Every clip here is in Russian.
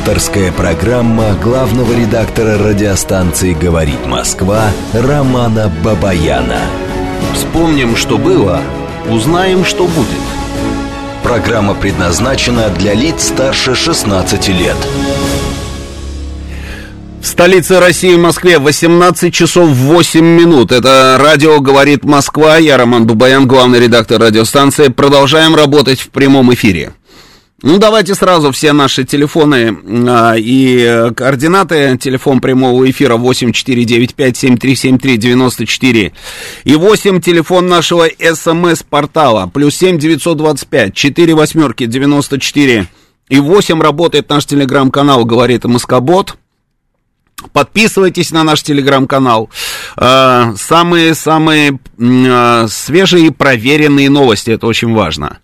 Авторская программа главного редактора радиостанции «Говорит Москва» Романа Бабаяна. Вспомним, что было, узнаем, что будет. Программа предназначена для лиц старше 16 лет. В столице России, Москве, 18 часов 8 минут. Это радио «Говорит Москва». Я Роман Бабаян, главный редактор радиостанции. Продолжаем работать в прямом эфире. Ну, давайте сразу все наши телефоны а, и координаты. Телефон прямого эфира 8495-7373-94 и 8 телефон нашего СМС-портала плюс 7 925 4 восьмерки 94 и 8 работает наш телеграм-канал «Говорит МСК-бот». Подписывайтесь на наш телеграм-канал. Самые-самые а, свежие и проверенные новости, это очень важно.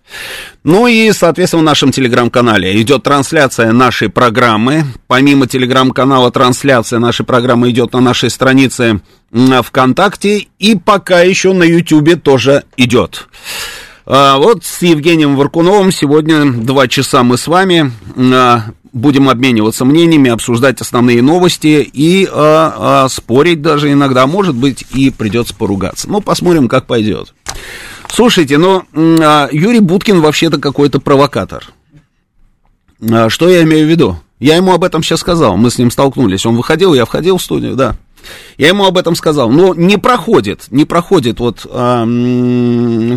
Ну и, соответственно, в нашем телеграм-канале идет трансляция нашей программы. Помимо телеграм-канала, трансляция нашей программы идет на нашей странице ВКонтакте. И пока еще на Ютубе тоже идет. А, вот с Евгением Варкуновым сегодня два часа мы с вами будем обмениваться мнениями, обсуждать основные новости и а, а, спорить даже иногда, может быть, и придется поругаться. Ну, посмотрим, как пойдет. Слушайте, ну, а, Юрий Буткин вообще-то какой-то провокатор. А, что я имею в виду? Я ему об этом сейчас сказал, мы с ним столкнулись. Он выходил, я входил в студию, да. Я ему об этом сказал, но не проходит, не проходит вот, а,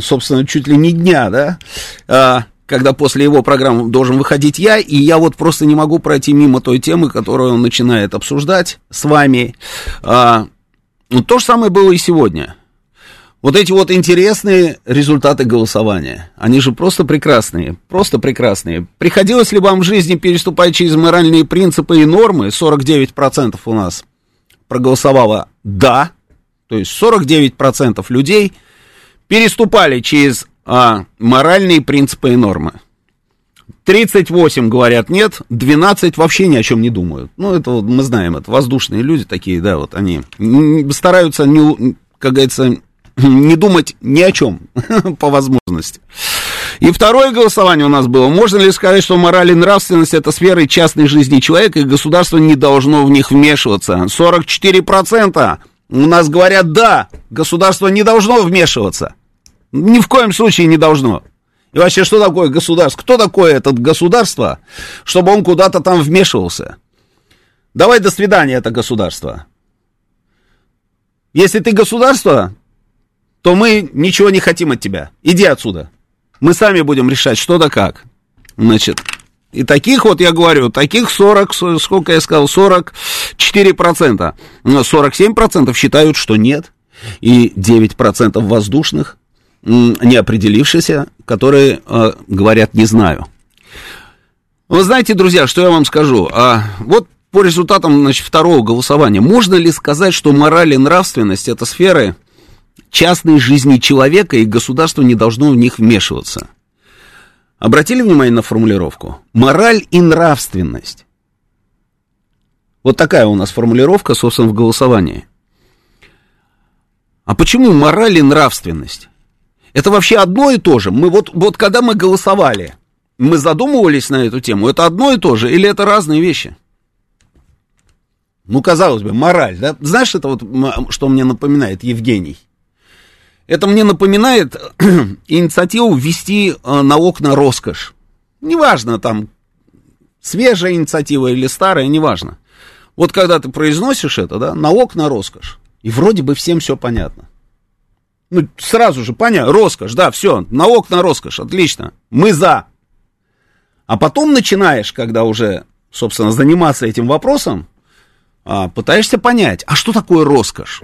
собственно, чуть ли не дня, да, когда после его программы должен выходить я, и я вот просто не могу пройти мимо той темы, которую он начинает обсуждать с вами. А, ну, то же самое было и сегодня. Вот эти вот интересные результаты голосования, они же просто прекрасные, просто прекрасные. Приходилось ли вам в жизни переступать через моральные принципы и нормы? 49% у нас проголосовало «да», то есть 49% людей переступали через а, моральные принципы и нормы. 38 говорят нет, 12 вообще ни о чем не думают. Ну, это вот мы знаем, это воздушные люди такие, да, вот они стараются, не, как говорится, не думать ни о чем по возможности. И второе голосование у нас было. Можно ли сказать, что мораль и нравственность это сферы частной жизни человека, и государство не должно в них вмешиваться? 44% у нас говорят да, государство не должно вмешиваться. Ни в коем случае не должно. И вообще, что такое государство? Кто такое это государство, чтобы он куда-то там вмешивался? Давай до свидания, это государство. Если ты государство, то мы ничего не хотим от тебя. Иди отсюда. Мы сами будем решать, что да как. Значит, и таких вот, я говорю, таких 40, сколько я сказал, 44%. 47% считают, что нет. И 9% воздушных не определившиеся, которые э, говорят «не знаю». Вы знаете, друзья, что я вам скажу? А, вот по результатам значит, второго голосования, можно ли сказать, что мораль и нравственность – это сферы частной жизни человека, и государство не должно в них вмешиваться? Обратили внимание на формулировку? Мораль и нравственность. Вот такая у нас формулировка, собственно, в голосовании. А почему мораль и нравственность? Это вообще одно и то же. Мы вот, вот когда мы голосовали, мы задумывались на эту тему, это одно и то же или это разные вещи? Ну, казалось бы, мораль, да? Знаешь, это вот, что мне напоминает Евгений? Это мне напоминает инициативу ввести э, на окна роскошь. Неважно, там, свежая инициатива или старая, неважно. Вот когда ты произносишь это, да, на окна роскошь, и вроде бы всем все понятно. Ну, сразу же, понятно, роскошь, да, все, на окна роскошь, отлично, мы за. А потом начинаешь, когда уже, собственно, заниматься этим вопросом, а, пытаешься понять, а что такое роскошь?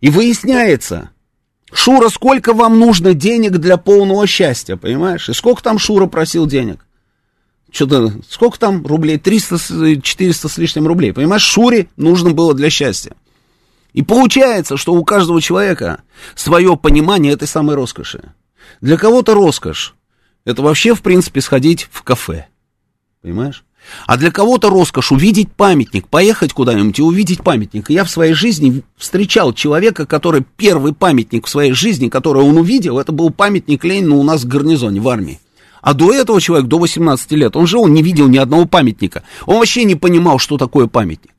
И выясняется, Шура, сколько вам нужно денег для полного счастья, понимаешь? И сколько там Шура просил денег? Что-то, сколько там рублей? 300, 400 с лишним рублей, понимаешь? Шуре нужно было для счастья. И получается, что у каждого человека свое понимание этой самой роскоши. Для кого-то роскошь – это вообще, в принципе, сходить в кафе. Понимаешь? А для кого-то роскошь увидеть памятник, поехать куда-нибудь и увидеть памятник. Я в своей жизни встречал человека, который первый памятник в своей жизни, который он увидел, это был памятник Ленину у нас в гарнизоне, в армии. А до этого человек, до 18 лет, он жил, он не видел ни одного памятника. Он вообще не понимал, что такое памятник.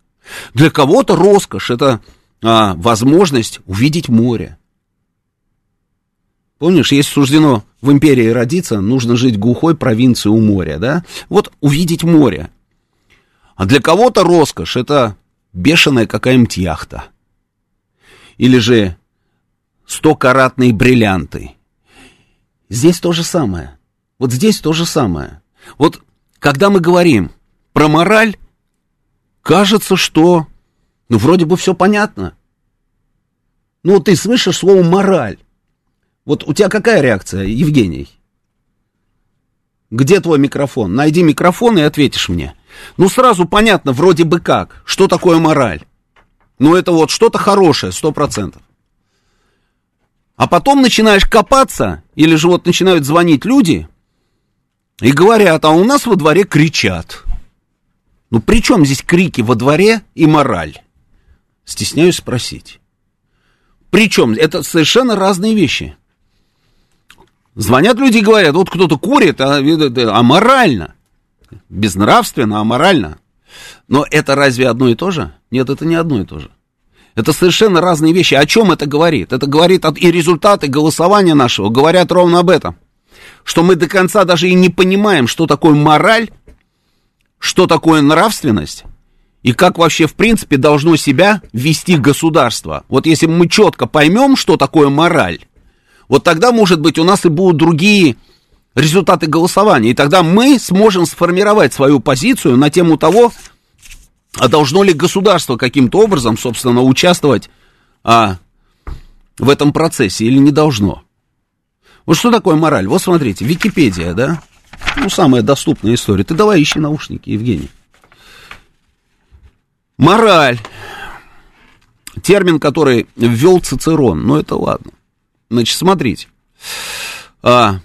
Для кого-то роскошь – это а, возможность увидеть море. Помнишь, если суждено в империи родиться, нужно жить в глухой провинции у моря, да? Вот увидеть море. А для кого-то роскошь – это бешеная какая-нибудь яхта. Или же стокаратные бриллианты. Здесь то же самое. Вот здесь то же самое. Вот когда мы говорим про мораль, кажется, что, ну, вроде бы все понятно. Ну, ты слышишь слово «мораль». Вот у тебя какая реакция, Евгений? Где твой микрофон? Найди микрофон и ответишь мне. Ну, сразу понятно, вроде бы как, что такое мораль. Ну, это вот что-то хорошее, сто процентов. А потом начинаешь копаться, или же вот начинают звонить люди и говорят, а у нас во дворе кричат. Ну, при чем здесь крики во дворе и мораль? Стесняюсь спросить. Причем это совершенно разные вещи. Звонят люди и говорят, вот кто-то курит, а, а морально. Безнравственно, а морально. Но это разве одно и то же? Нет, это не одно и то же. Это совершенно разные вещи. О чем это говорит? Это говорит и результаты голосования нашего говорят ровно об этом. Что мы до конца даже и не понимаем, что такое мораль, что такое нравственность, и как вообще, в принципе, должно себя вести государство. Вот если мы четко поймем, что такое мораль, вот тогда, может быть, у нас и будут другие результаты голосования. И тогда мы сможем сформировать свою позицию на тему того, а должно ли государство каким-то образом, собственно, участвовать а, в этом процессе или не должно? Вот что такое мораль? Вот смотрите, Википедия, да? Ну, самая доступная история. Ты давай ищи наушники, Евгений. Мораль. Термин, который ввел Цицерон. Ну, это ладно. Значит, смотрите. А,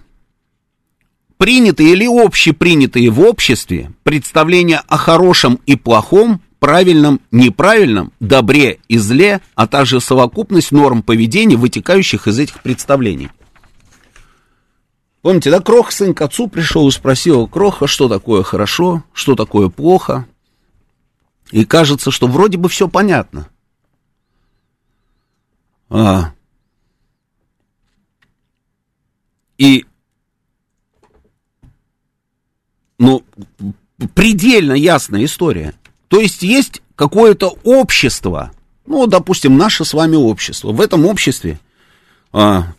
принятые или общепринятые в обществе представления о хорошем и плохом, правильном, неправильном, добре и зле, а также совокупность норм поведения, вытекающих из этих представлений. Помните, да, Крох сын к отцу пришел и спросил, Кроха, что такое хорошо, что такое плохо? И кажется, что вроде бы все понятно. А. И ну, предельно ясная история. То есть есть какое-то общество, ну, допустим, наше с вами общество. В этом обществе а,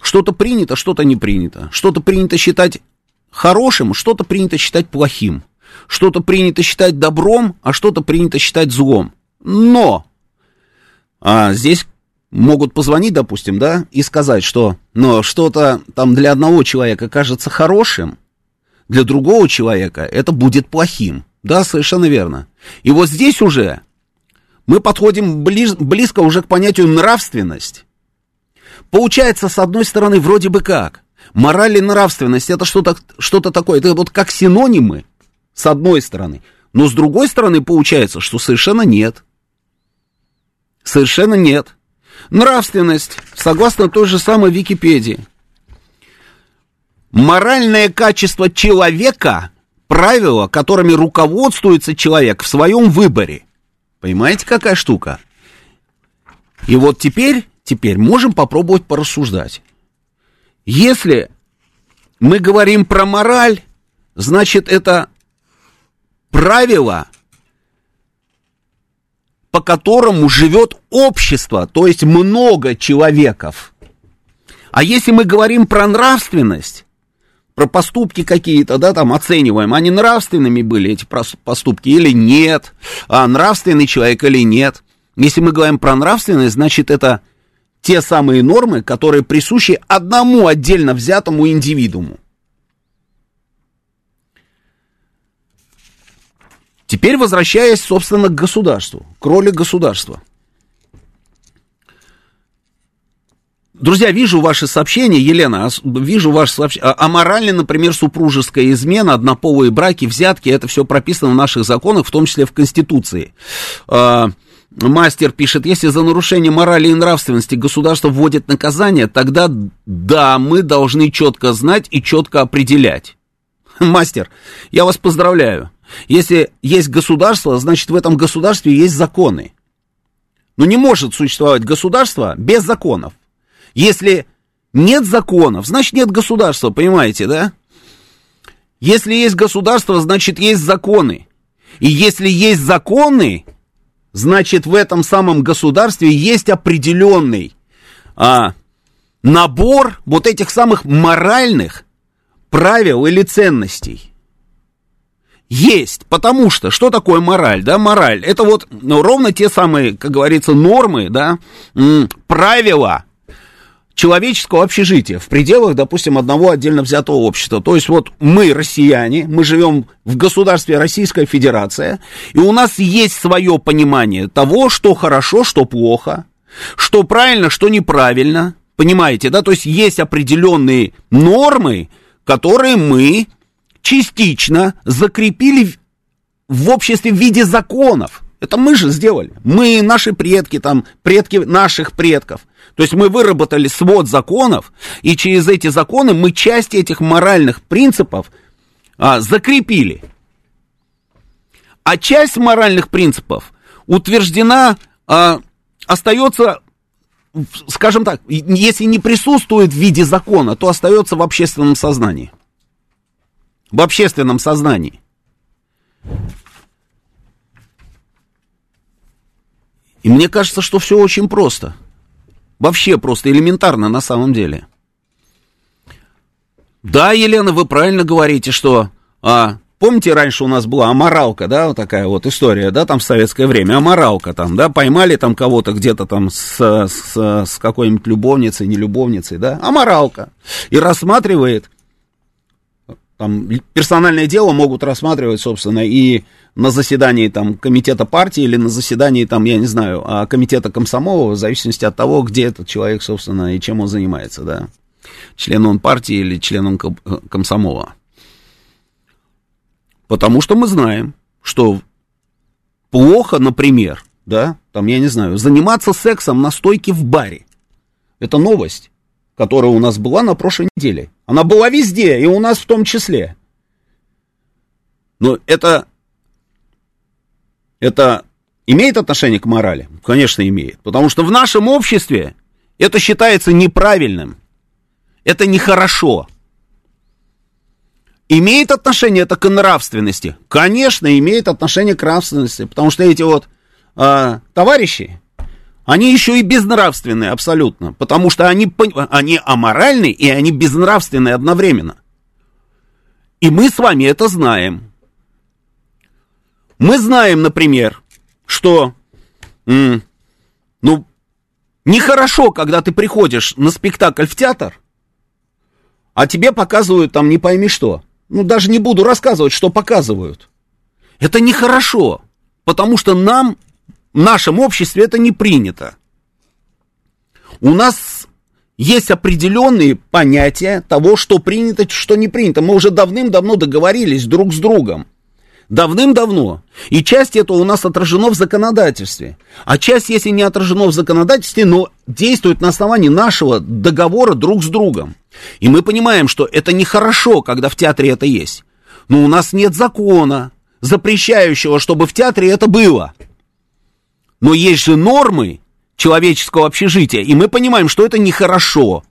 что-то принято, что-то не принято. Что-то принято считать хорошим, что-то принято считать плохим. Что-то принято считать добром, а что-то принято считать злом. Но а, здесь могут позвонить, допустим, да, и сказать, что но что-то там для одного человека кажется хорошим, для другого человека это будет плохим. Да, совершенно верно. И вот здесь уже мы подходим близ, близко уже к понятию нравственность. Получается, с одной стороны, вроде бы как. Мораль и нравственность это что-то что такое. Это вот как синонимы, с одной стороны. Но с другой стороны, получается, что совершенно нет. Совершенно нет. Нравственность, согласно той же самой Википедии, Моральное качество человека – правила, которыми руководствуется человек в своем выборе. Понимаете, какая штука? И вот теперь, теперь можем попробовать порассуждать. Если мы говорим про мораль, значит это правило, по которому живет общество, то есть много человеков. А если мы говорим про нравственность, про поступки какие-то, да, там оцениваем, они нравственными были, эти поступки, или нет, а нравственный человек или нет. Если мы говорим про нравственность, значит, это те самые нормы, которые присущи одному отдельно взятому индивидууму. Теперь возвращаясь, собственно, к государству, к роли государства – Друзья, вижу ваши сообщения, Елена, вижу ваши сообщения. А, аморально, например, супружеская измена, однополые браки, взятки, это все прописано в наших законах, в том числе в Конституции. А, Мастер пишет, если за нарушение морали и нравственности государство вводит наказание, тогда да, мы должны четко знать и четко определять. Мастер, я вас поздравляю. Если есть государство, значит в этом государстве есть законы. Но не может существовать государство без законов. Если нет законов, значит нет государства, понимаете, да? Если есть государство, значит есть законы. И если есть законы, значит в этом самом государстве есть определенный а, набор вот этих самых моральных правил или ценностей. Есть, потому что, что такое мораль, да, мораль, это вот ну, ровно те самые, как говорится, нормы, да, правила, человеческого общежития в пределах, допустим, одного отдельно взятого общества. То есть вот мы, россияне, мы живем в государстве Российская Федерация, и у нас есть свое понимание того, что хорошо, что плохо, что правильно, что неправильно, понимаете, да, то есть есть определенные нормы, которые мы частично закрепили в обществе в виде законов. Это мы же сделали. Мы, наши предки, там, предки наших предков. То есть мы выработали свод законов, и через эти законы мы часть этих моральных принципов а, закрепили. А часть моральных принципов утверждена, а, остается, скажем так, если не присутствует в виде закона, то остается в общественном сознании. В общественном сознании. И мне кажется, что все очень просто. Вообще просто элементарно на самом деле. Да, Елена, вы правильно говорите, что... А, помните, раньше у нас была аморалка, да, вот такая вот история, да, там в советское время, аморалка там, да, поймали там кого-то где-то там с, с, с какой-нибудь любовницей, не любовницей, да, аморалка. И рассматривает, там, персональное дело могут рассматривать, собственно, и на заседании там комитета партии или на заседании там, я не знаю, а, комитета комсомола, в зависимости от того, где этот человек, собственно, и чем он занимается, да. Член он партии или член он комсомола. Потому что мы знаем, что плохо, например, да, там, я не знаю, заниматься сексом на стойке в баре. Это новость, которая у нас была на прошлой неделе. Она была везде, и у нас в том числе. Но это это имеет отношение к морали? Конечно, имеет. Потому что в нашем обществе это считается неправильным. Это нехорошо. Имеет отношение это к нравственности? Конечно, имеет отношение к нравственности. Потому что эти вот э, товарищи, они еще и безнравственные абсолютно. Потому что они, они аморальны и они безнравственные одновременно. И мы с вами это знаем. Мы знаем, например, что, ну, нехорошо, когда ты приходишь на спектакль в театр, а тебе показывают там не пойми что. Ну, даже не буду рассказывать, что показывают. Это нехорошо, потому что нам, в нашем обществе, это не принято. У нас есть определенные понятия того, что принято, что не принято. Мы уже давным-давно договорились друг с другом. Давным-давно. И часть этого у нас отражено в законодательстве. А часть, если не отражено в законодательстве, но действует на основании нашего договора друг с другом. И мы понимаем, что это нехорошо, когда в театре это есть. Но у нас нет закона, запрещающего, чтобы в театре это было. Но есть же нормы человеческого общежития, и мы понимаем, что это нехорошо.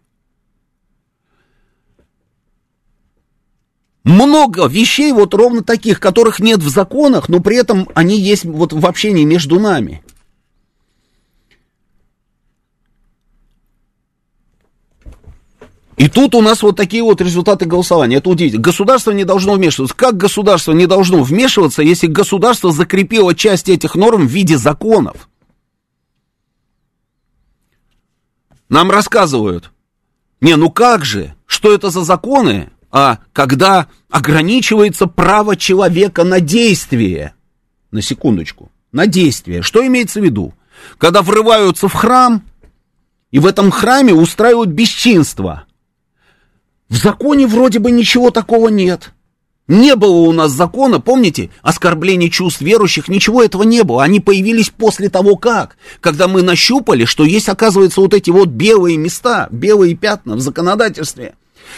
много вещей вот ровно таких, которых нет в законах, но при этом они есть вот в общении между нами. И тут у нас вот такие вот результаты голосования. Это удивительно. Государство не должно вмешиваться. Как государство не должно вмешиваться, если государство закрепило часть этих норм в виде законов? Нам рассказывают. Не, ну как же? Что это за законы? а когда ограничивается право человека на действие. На секундочку. На действие. Что имеется в виду? Когда врываются в храм, и в этом храме устраивают бесчинство. В законе вроде бы ничего такого нет. Не было у нас закона, помните, оскорбление чувств верующих, ничего этого не было. Они появились после того, как, когда мы нащупали, что есть, оказывается, вот эти вот белые места, белые пятна в законодательстве.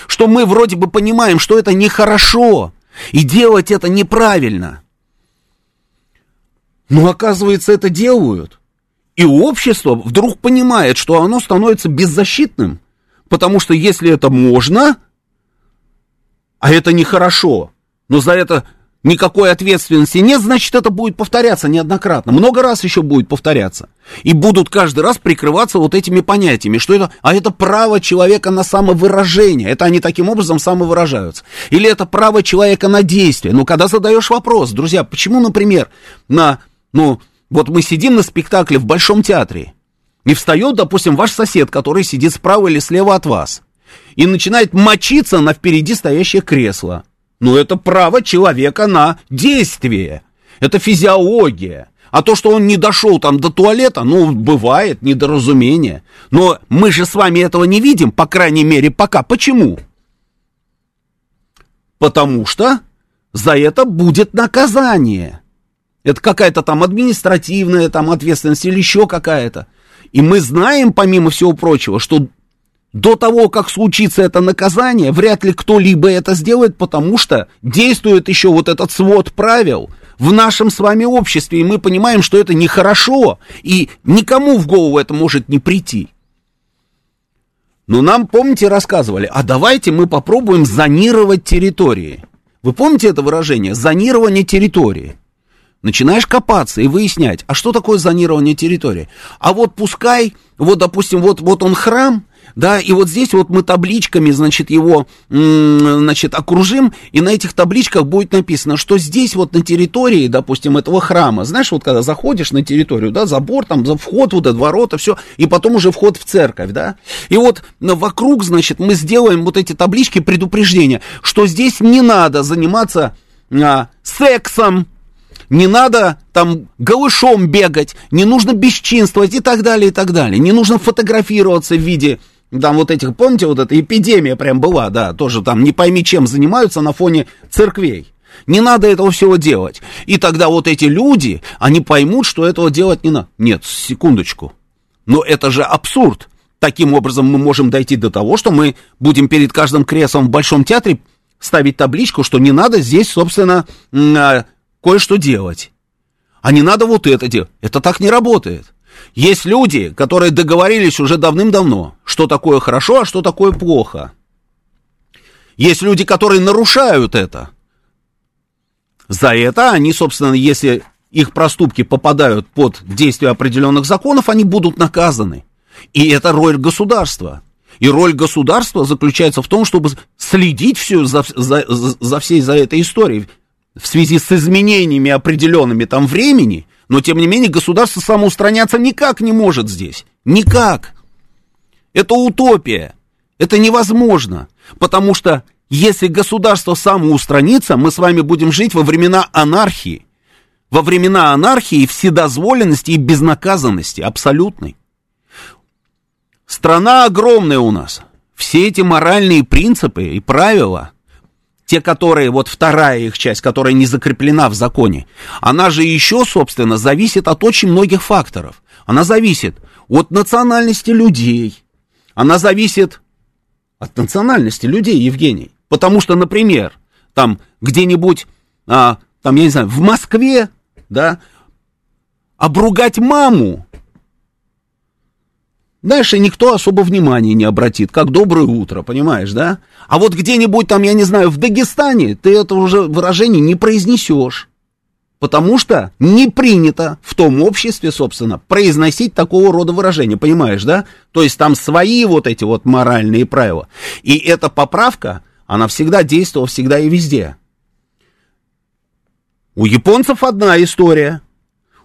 Что мы вроде бы понимаем, что это нехорошо, и делать это неправильно. Но оказывается, это делают. И общество вдруг понимает, что оно становится беззащитным. Потому что если это можно, а это нехорошо, но за это никакой ответственности нет, значит, это будет повторяться неоднократно. Много раз еще будет повторяться. И будут каждый раз прикрываться вот этими понятиями, что это, а это право человека на самовыражение. Это они таким образом самовыражаются. Или это право человека на действие. Ну, когда задаешь вопрос, друзья, почему, например, на, ну, вот мы сидим на спектакле в Большом театре, и встает, допустим, ваш сосед, который сидит справа или слева от вас, и начинает мочиться на впереди стоящее кресло. Ну, это право человека на действие. Это физиология. А то, что он не дошел там до туалета, ну, бывает, недоразумение. Но мы же с вами этого не видим, по крайней мере, пока. Почему? Потому что за это будет наказание. Это какая-то там административная там ответственность или еще какая-то. И мы знаем, помимо всего прочего, что до того, как случится это наказание, вряд ли кто-либо это сделает, потому что действует еще вот этот свод правил в нашем с вами обществе, и мы понимаем, что это нехорошо, и никому в голову это может не прийти. Но нам, помните, рассказывали, а давайте мы попробуем зонировать территории. Вы помните это выражение? Зонирование территории. Начинаешь копаться и выяснять, а что такое зонирование территории? А вот пускай, вот, допустим, вот, вот он храм, да, и вот здесь вот мы табличками, значит, его, значит, окружим, и на этих табличках будет написано, что здесь вот на территории, допустим, этого храма, знаешь, вот когда заходишь на территорию, да, забор, там, за вход, вот это ворота, все, и потом уже вход в церковь, да, и вот вокруг, значит, мы сделаем вот эти таблички предупреждения, что здесь не надо заниматься а, сексом, не надо там голышом бегать, не нужно бесчинствовать и так далее, и так далее. Не нужно фотографироваться в виде там вот этих, помните, вот эта эпидемия прям была, да, тоже там не пойми чем занимаются на фоне церквей. Не надо этого всего делать. И тогда вот эти люди, они поймут, что этого делать не надо. Нет, секундочку. Но это же абсурд. Таким образом мы можем дойти до того, что мы будем перед каждым креслом в Большом театре ставить табличку, что не надо здесь, собственно, а, кое-что делать. А не надо вот это делать. Это так не работает. Есть люди, которые договорились уже давным-давно, что такое хорошо, а что такое плохо. Есть люди, которые нарушают это. За это они, собственно, если их проступки попадают под действие определенных законов, они будут наказаны. И это роль государства. И роль государства заключается в том, чтобы следить все за, за, за всей за этой историей в связи с изменениями определенными там времени, но тем не менее государство самоустраняться никак не может здесь. Никак. Это утопия. Это невозможно. Потому что если государство самоустранится, мы с вами будем жить во времена анархии. Во времена анархии, вседозволенности и безнаказанности абсолютной. Страна огромная у нас. Все эти моральные принципы и правила те, которые, вот вторая их часть, которая не закреплена в законе, она же еще, собственно, зависит от очень многих факторов. Она зависит от национальности людей, она зависит от национальности людей, Евгений. Потому что, например, там где-нибудь, а, там, я не знаю, в Москве, да, обругать маму Дальше никто особо внимания не обратит, как доброе утро, понимаешь, да? А вот где-нибудь там, я не знаю, в Дагестане ты это уже выражение не произнесешь. Потому что не принято в том обществе, собственно, произносить такого рода выражения, понимаешь, да? То есть там свои вот эти вот моральные правила. И эта поправка, она всегда действовала, всегда и везде. У японцев одна история,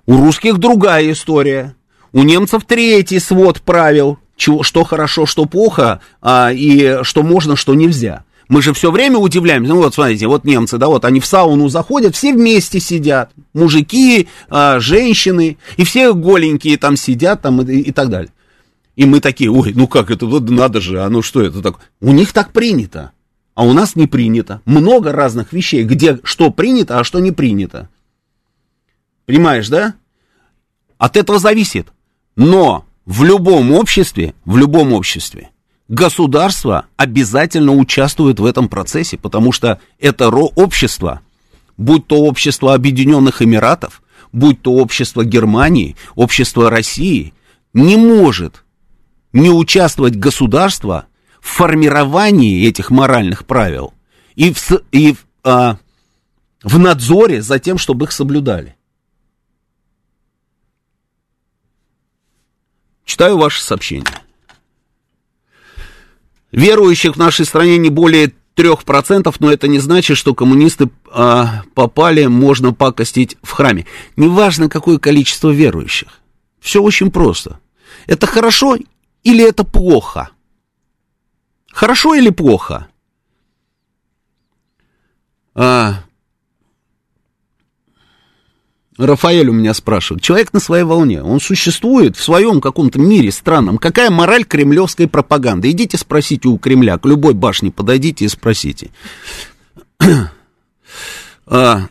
у русских другая история. У немцев третий свод правил, чего, что хорошо, что плохо, а, и что можно, что нельзя. Мы же все время удивляемся, ну вот смотрите, вот немцы, да, вот они в сауну заходят, все вместе сидят, мужики, а, женщины, и все голенькие там сидят там и, и так далее. И мы такие, ой, ну как это, вот надо же, а ну что это такое? У них так принято. а у нас не принято. Много разных вещей, где что принято, а что не принято. Понимаешь, да? От этого зависит. Но в любом обществе, в любом обществе, государство обязательно участвует в этом процессе, потому что это общество, будь то общество Объединенных Эмиратов, будь то общество Германии, общество России, не может не участвовать государство в формировании этих моральных правил и в, и в, а, в надзоре за тем, чтобы их соблюдали. Читаю ваше сообщение. Верующих в нашей стране не более 3%, но это не значит, что коммунисты а, попали, можно пакостить в храме. Неважно, какое количество верующих. Все очень просто. Это хорошо или это плохо? Хорошо или плохо? А, Рафаэль у меня спрашивает. Человек на своей волне, он существует в своем каком-то мире странном. Какая мораль кремлевской пропаганды? Идите спросите у Кремля, к любой башне подойдите и спросите. а,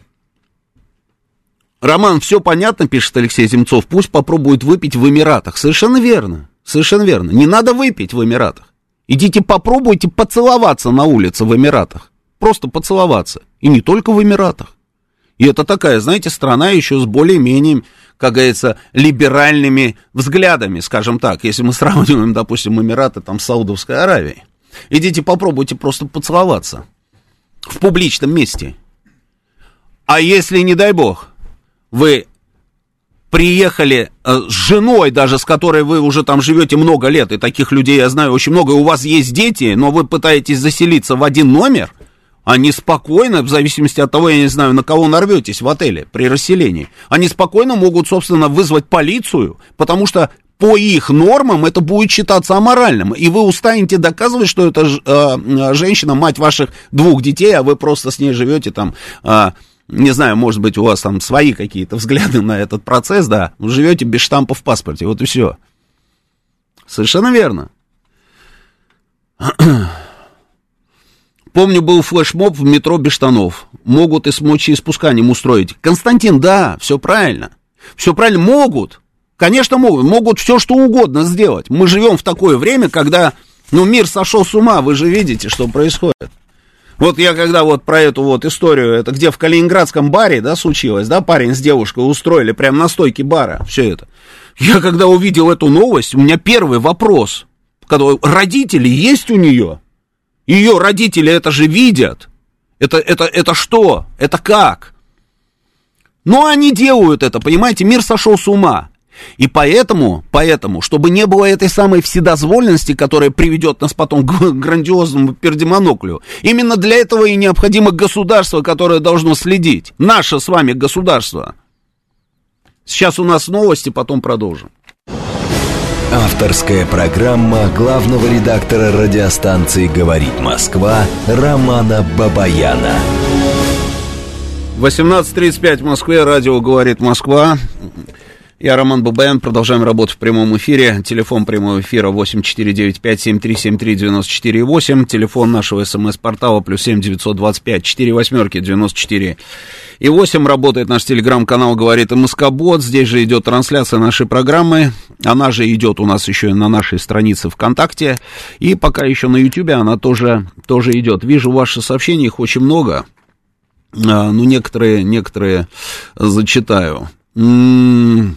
Роман, все понятно, пишет Алексей Земцов, пусть попробует выпить в Эмиратах. Совершенно верно, совершенно верно. Не надо выпить в Эмиратах. Идите попробуйте поцеловаться на улице в Эмиратах. Просто поцеловаться. И не только в Эмиратах. И это такая, знаете, страна еще с более-менее, как говорится, либеральными взглядами, скажем так, если мы сравниваем, допустим, Эмираты там с Саудовской Аравией. Идите попробуйте просто поцеловаться в публичном месте. А если, не дай бог, вы приехали э, с женой, даже с которой вы уже там живете много лет, и таких людей я знаю очень много, и у вас есть дети, но вы пытаетесь заселиться в один номер – они спокойно, в зависимости от того, я не знаю, на кого нарветесь в отеле при расселении, они спокойно могут, собственно, вызвать полицию, потому что по их нормам это будет считаться аморальным. И вы устанете доказывать, что это э, женщина, мать ваших двух детей, а вы просто с ней живете там, э, не знаю, может быть, у вас там свои какие-то взгляды на этот процесс, да, вы живете без штампа в паспорте, вот и все. Совершенно верно. Помню, был флешмоб в метро без штанов. Могут и с мочеиспусканием устроить. Константин, да, все правильно. Все правильно, могут. Конечно, могут. Могут все, что угодно сделать. Мы живем в такое время, когда, ну, мир сошел с ума. Вы же видите, что происходит. Вот я когда вот про эту вот историю, это где в Калининградском баре, да, случилось, да, парень с девушкой устроили прямо на стойке бара все это. Я когда увидел эту новость, у меня первый вопрос, когда родители есть у нее? Ее родители это же видят. Это, это, это что? Это как? Но они делают это, понимаете, мир сошел с ума. И поэтому, поэтому, чтобы не было этой самой вседозволенности, которая приведет нас потом к грандиозному пердемоноклю, именно для этого и необходимо государство, которое должно следить. Наше с вами государство. Сейчас у нас новости, потом продолжим. Авторская программа главного редактора радиостанции «Говорит Москва» Романа Бабаяна. 18.35 в Москве, радио «Говорит Москва». Я Роман Бабаян, продолжаем работу в прямом эфире. Телефон прямого эфира 8495-7373-94-8. Телефон нашего смс-портала плюс 7 925 4 восьмерки 94 и 8. Работает наш телеграм-канал «Говорит МСК-бот». Здесь же идет трансляция нашей программы. Она же идет у нас еще на нашей странице ВКонтакте. И пока еще на Ютубе она тоже, тоже идет. Вижу ваши сообщения, их очень много. А, ну, некоторые, некоторые зачитаю. М-м-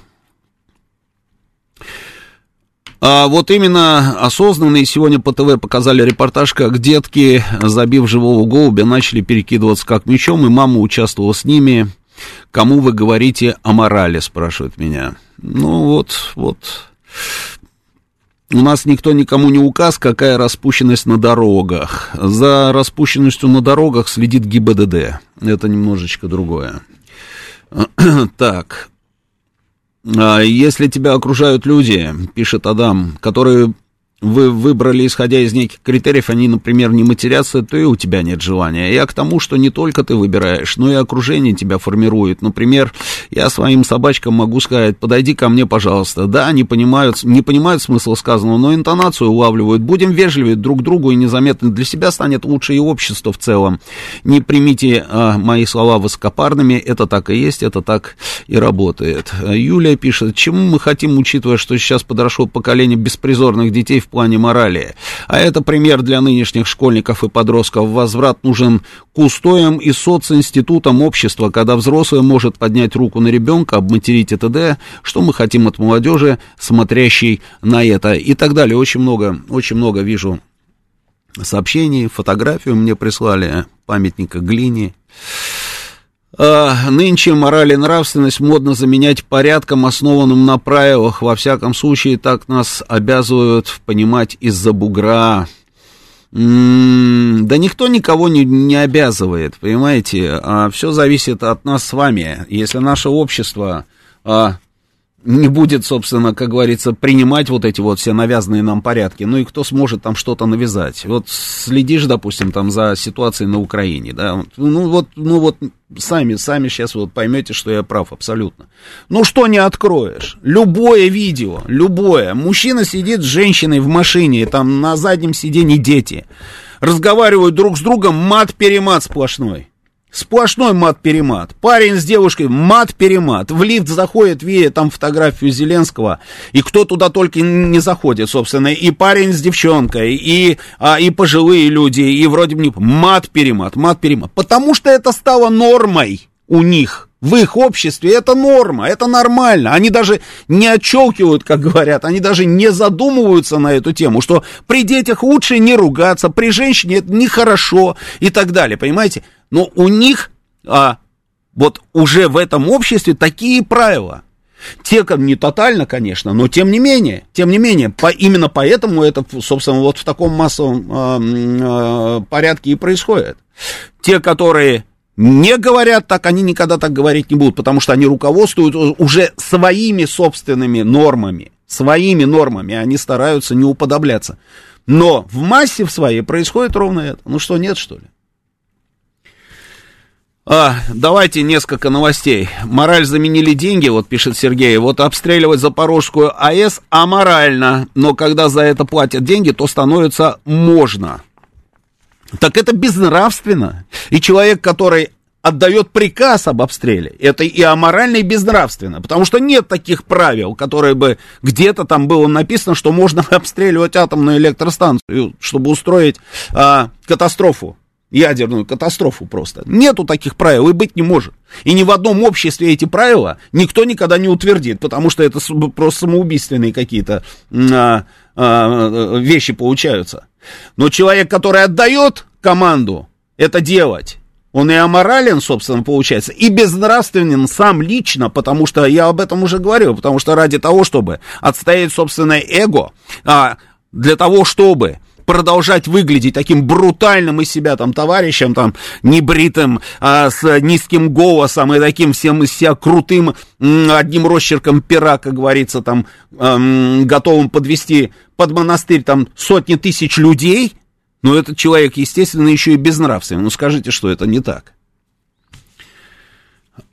а вот именно осознанные сегодня по ТВ показали репортаж, как детки, забив живого голубя, начали перекидываться как мечом, и мама участвовала с ними. Кому вы говорите о морали, спрашивает меня. Ну вот, вот. У нас никто никому не указ, какая распущенность на дорогах. За распущенностью на дорогах следит ГИБДД. Это немножечко другое. Так, если тебя окружают люди, пишет Адам, которые вы выбрали, исходя из неких критериев, они, например, не матерятся, то и у тебя нет желания. Я к тому, что не только ты выбираешь, но и окружение тебя формирует. Например, я своим собачкам могу сказать, подойди ко мне, пожалуйста. Да, они понимают, не понимают смысла сказанного, но интонацию улавливают. Будем вежливее друг другу, и незаметно для себя станет лучше и общество в целом. Не примите а, мои слова высокопарными, это так и есть, это так и работает. Юлия пишет, чему мы хотим, учитывая, что сейчас подросло поколение беспризорных детей в плане морали. А это пример для нынешних школьников и подростков. Возврат нужен к устоям и социнститутам общества, когда взрослый может поднять руку на ребенка, обматерить и т.д. Что мы хотим от молодежи, смотрящей на это и так далее. Очень много, очень много вижу сообщений, фотографию мне прислали памятника глине. А, нынче мораль и нравственность модно заменять порядком, основанным на правилах. Во всяком случае, так нас обязывают понимать из-за бугра. М-м, да никто никого не, не обязывает, понимаете? А, все зависит от нас с вами. Если наше общество а, не будет, собственно, как говорится, принимать вот эти вот все навязанные нам порядки. Ну и кто сможет там что-то навязать? Вот следишь, допустим, там за ситуацией на Украине, да? Ну вот, ну вот сами, сами сейчас вот поймете, что я прав абсолютно. Ну что не откроешь? Любое видео, любое. Мужчина сидит с женщиной в машине, там на заднем сиденье дети. Разговаривают друг с другом, мат-перемат сплошной. Сплошной мат-перемат. Парень с девушкой, мат-перемат. В лифт заходит, видит там фотографию Зеленского, и кто туда только не заходит, собственно. И парень с девчонкой, и, а, и пожилые люди, и вроде бы не... Мат-перемат, мат-перемат. Потому что это стало нормой у них. В их обществе это норма, это нормально. Они даже не отчелкивают, как говорят, они даже не задумываются на эту тему, что при детях лучше не ругаться, при женщине это нехорошо и так далее, понимаете? Но у них а, вот уже в этом обществе такие правила. Те, не тотально, конечно, но тем не менее, тем не менее, по, именно поэтому это, собственно, вот в таком массовом э, э, порядке и происходит. Те, которые не говорят так, они никогда так говорить не будут, потому что они руководствуют уже своими собственными нормами, своими нормами, они стараются не уподобляться. Но в массе в своей происходит ровно это. Ну что, нет, что ли? А, давайте несколько новостей. Мораль заменили деньги, вот пишет Сергей. Вот обстреливать Запорожскую АЭС аморально, но когда за это платят деньги, то становится можно. Так это безнравственно. И человек, который отдает приказ об обстреле, это и аморально, и безнравственно, потому что нет таких правил, которые бы где-то там было написано, что можно обстреливать атомную электростанцию, чтобы устроить а, катастрофу ядерную катастрофу просто. Нету таких правил и быть не может. И ни в одном обществе эти правила никто никогда не утвердит, потому что это просто самоубийственные какие-то а, а, вещи получаются. Но человек, который отдает команду это делать, он и аморален, собственно, получается, и безнравственен сам лично, потому что я об этом уже говорил, потому что ради того, чтобы отстоять собственное эго, а, для того, чтобы продолжать выглядеть таким брутальным из себя там товарищем, там, небритым, а, с низким голосом и таким всем из себя крутым, одним росчерком пера, как говорится, там, эм, готовым подвести под монастырь там сотни тысяч людей, но этот человек, естественно, еще и безнравственный. Ну, скажите, что это не так.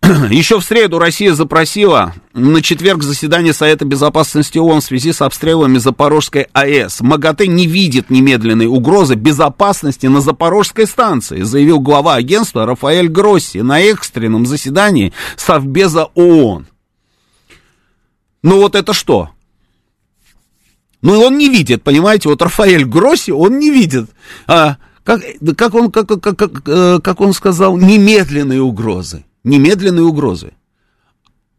Еще в среду Россия запросила на четверг заседание Совета Безопасности ООН в связи с обстрелами Запорожской АЭС. МАГАТЭ не видит немедленной угрозы безопасности на Запорожской станции, заявил глава агентства Рафаэль Гросси на экстренном заседании Совбеза ООН. Ну вот это что? Ну он не видит, понимаете, вот Рафаэль Гросси, он не видит. А, как, как, он, как, как, как, э, как он сказал, немедленные угрозы немедленной угрозы.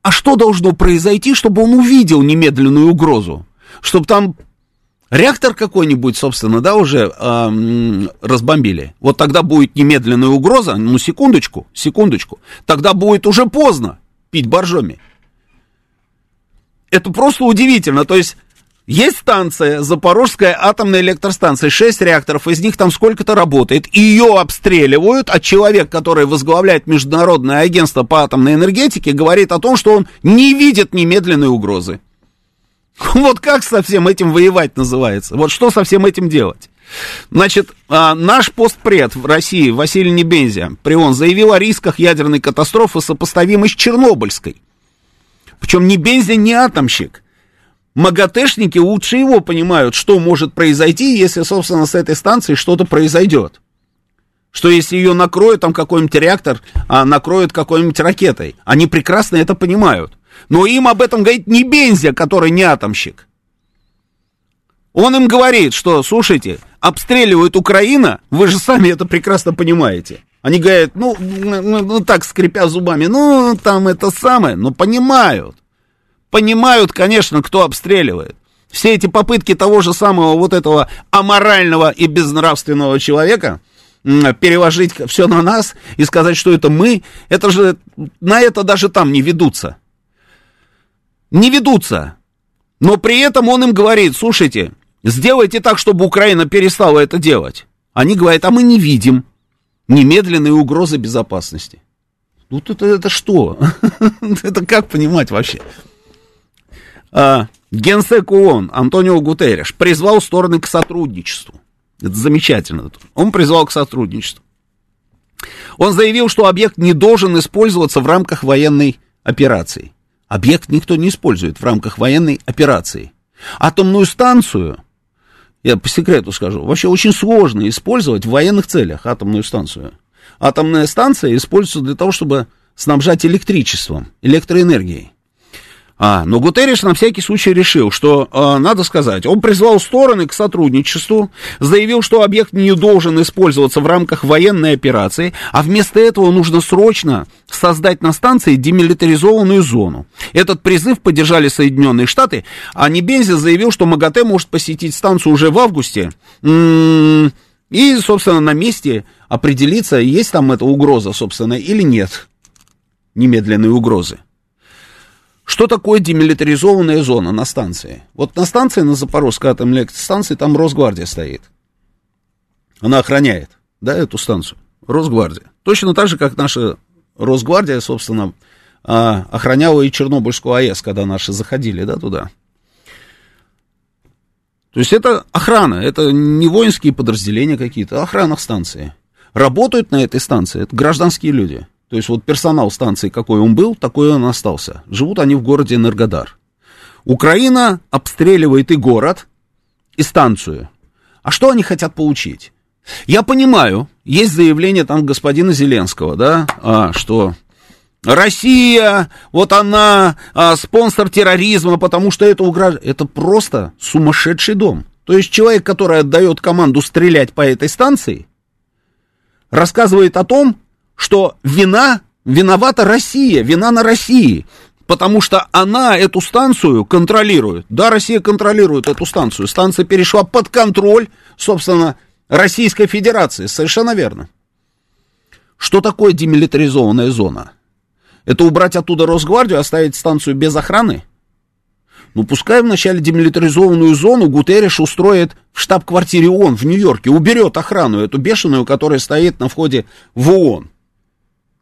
А что должно произойти, чтобы он увидел немедленную угрозу? Чтобы там реактор какой-нибудь, собственно, да, уже э, разбомбили. Вот тогда будет немедленная угроза, ну, секундочку, секундочку. Тогда будет уже поздно пить боржоми. Это просто удивительно. То есть есть станция, Запорожская атомная электростанция, 6 реакторов, из них там сколько-то работает, ее обстреливают, а человек, который возглавляет Международное агентство по атомной энергетике, говорит о том, что он не видит немедленной угрозы. Вот как со всем этим воевать называется? Вот что со всем этим делать? Значит, а, наш постпред в России Василий Небензя, Прион, заявил о рисках ядерной катастрофы, сопоставимой с Чернобыльской. Причем Небензя не атомщик. МАГАТЭшники лучше его понимают, что может произойти, если, собственно, с этой станцией что-то произойдет. Что если ее накроют, там какой-нибудь реактор, а накроют какой-нибудь ракетой. Они прекрасно это понимают. Но им об этом говорит не Бензя, который не атомщик. Он им говорит, что, слушайте, обстреливает Украина, вы же сами это прекрасно понимаете. Они говорят, ну, ну, ну так, скрипя зубами, ну, там это самое, но понимают. Понимают, конечно, кто обстреливает. Все эти попытки того же самого вот этого аморального и безнравственного человека переложить все на нас и сказать, что это мы, это же на это даже там не ведутся. Не ведутся. Но при этом он им говорит, слушайте, сделайте так, чтобы Украина перестала это делать. Они говорят, а мы не видим немедленные угрозы безопасности. Ну, это, это что? это как понимать вообще? А, Генсек ООН Антонио Гутерреш призвал стороны к сотрудничеству. Это замечательно. Он призвал к сотрудничеству. Он заявил, что объект не должен использоваться в рамках военной операции. Объект никто не использует в рамках военной операции. Атомную станцию, я по секрету скажу, вообще очень сложно использовать в военных целях атомную станцию. Атомная станция используется для того, чтобы снабжать электричеством, электроэнергией. А, но Гутерриш на всякий случай решил, что, э, надо сказать, он призвал стороны к сотрудничеству, заявил, что объект не должен использоваться в рамках военной операции, а вместо этого нужно срочно создать на станции демилитаризованную зону. Этот призыв поддержали Соединенные Штаты, а Небензи заявил, что МАГАТЭ может посетить станцию уже в августе. И, собственно, на месте определиться, есть там эта угроза, собственно, или нет немедленной угрозы. Что такое демилитаризованная зона на станции? Вот на станции, на Запорожской атомной электростанции, там Росгвардия стоит. Она охраняет, да, эту станцию. Росгвардия. Точно так же, как наша Росгвардия, собственно, а, охраняла и Чернобыльскую АЭС, когда наши заходили, да, туда. То есть это охрана, это не воинские подразделения какие-то, а охрана станции. Работают на этой станции это гражданские люди. То есть вот персонал станции, какой он был, такой он остался. Живут они в городе Энергодар. Украина обстреливает и город, и станцию. А что они хотят получить? Я понимаю, есть заявление там господина Зеленского, да, а, что Россия, вот она а, спонсор терроризма, потому что это угрожает. Это просто сумасшедший дом. То есть человек, который отдает команду стрелять по этой станции, рассказывает о том, что вина, виновата Россия, вина на России, потому что она эту станцию контролирует. Да, Россия контролирует эту станцию. Станция перешла под контроль, собственно, Российской Федерации. Совершенно верно. Что такое демилитаризованная зона? Это убрать оттуда Росгвардию, оставить станцию без охраны? Ну, пускай вначале демилитаризованную зону Гутерриш устроит в штаб-квартире ООН в Нью-Йорке, уберет охрану, эту бешеную, которая стоит на входе в ООН.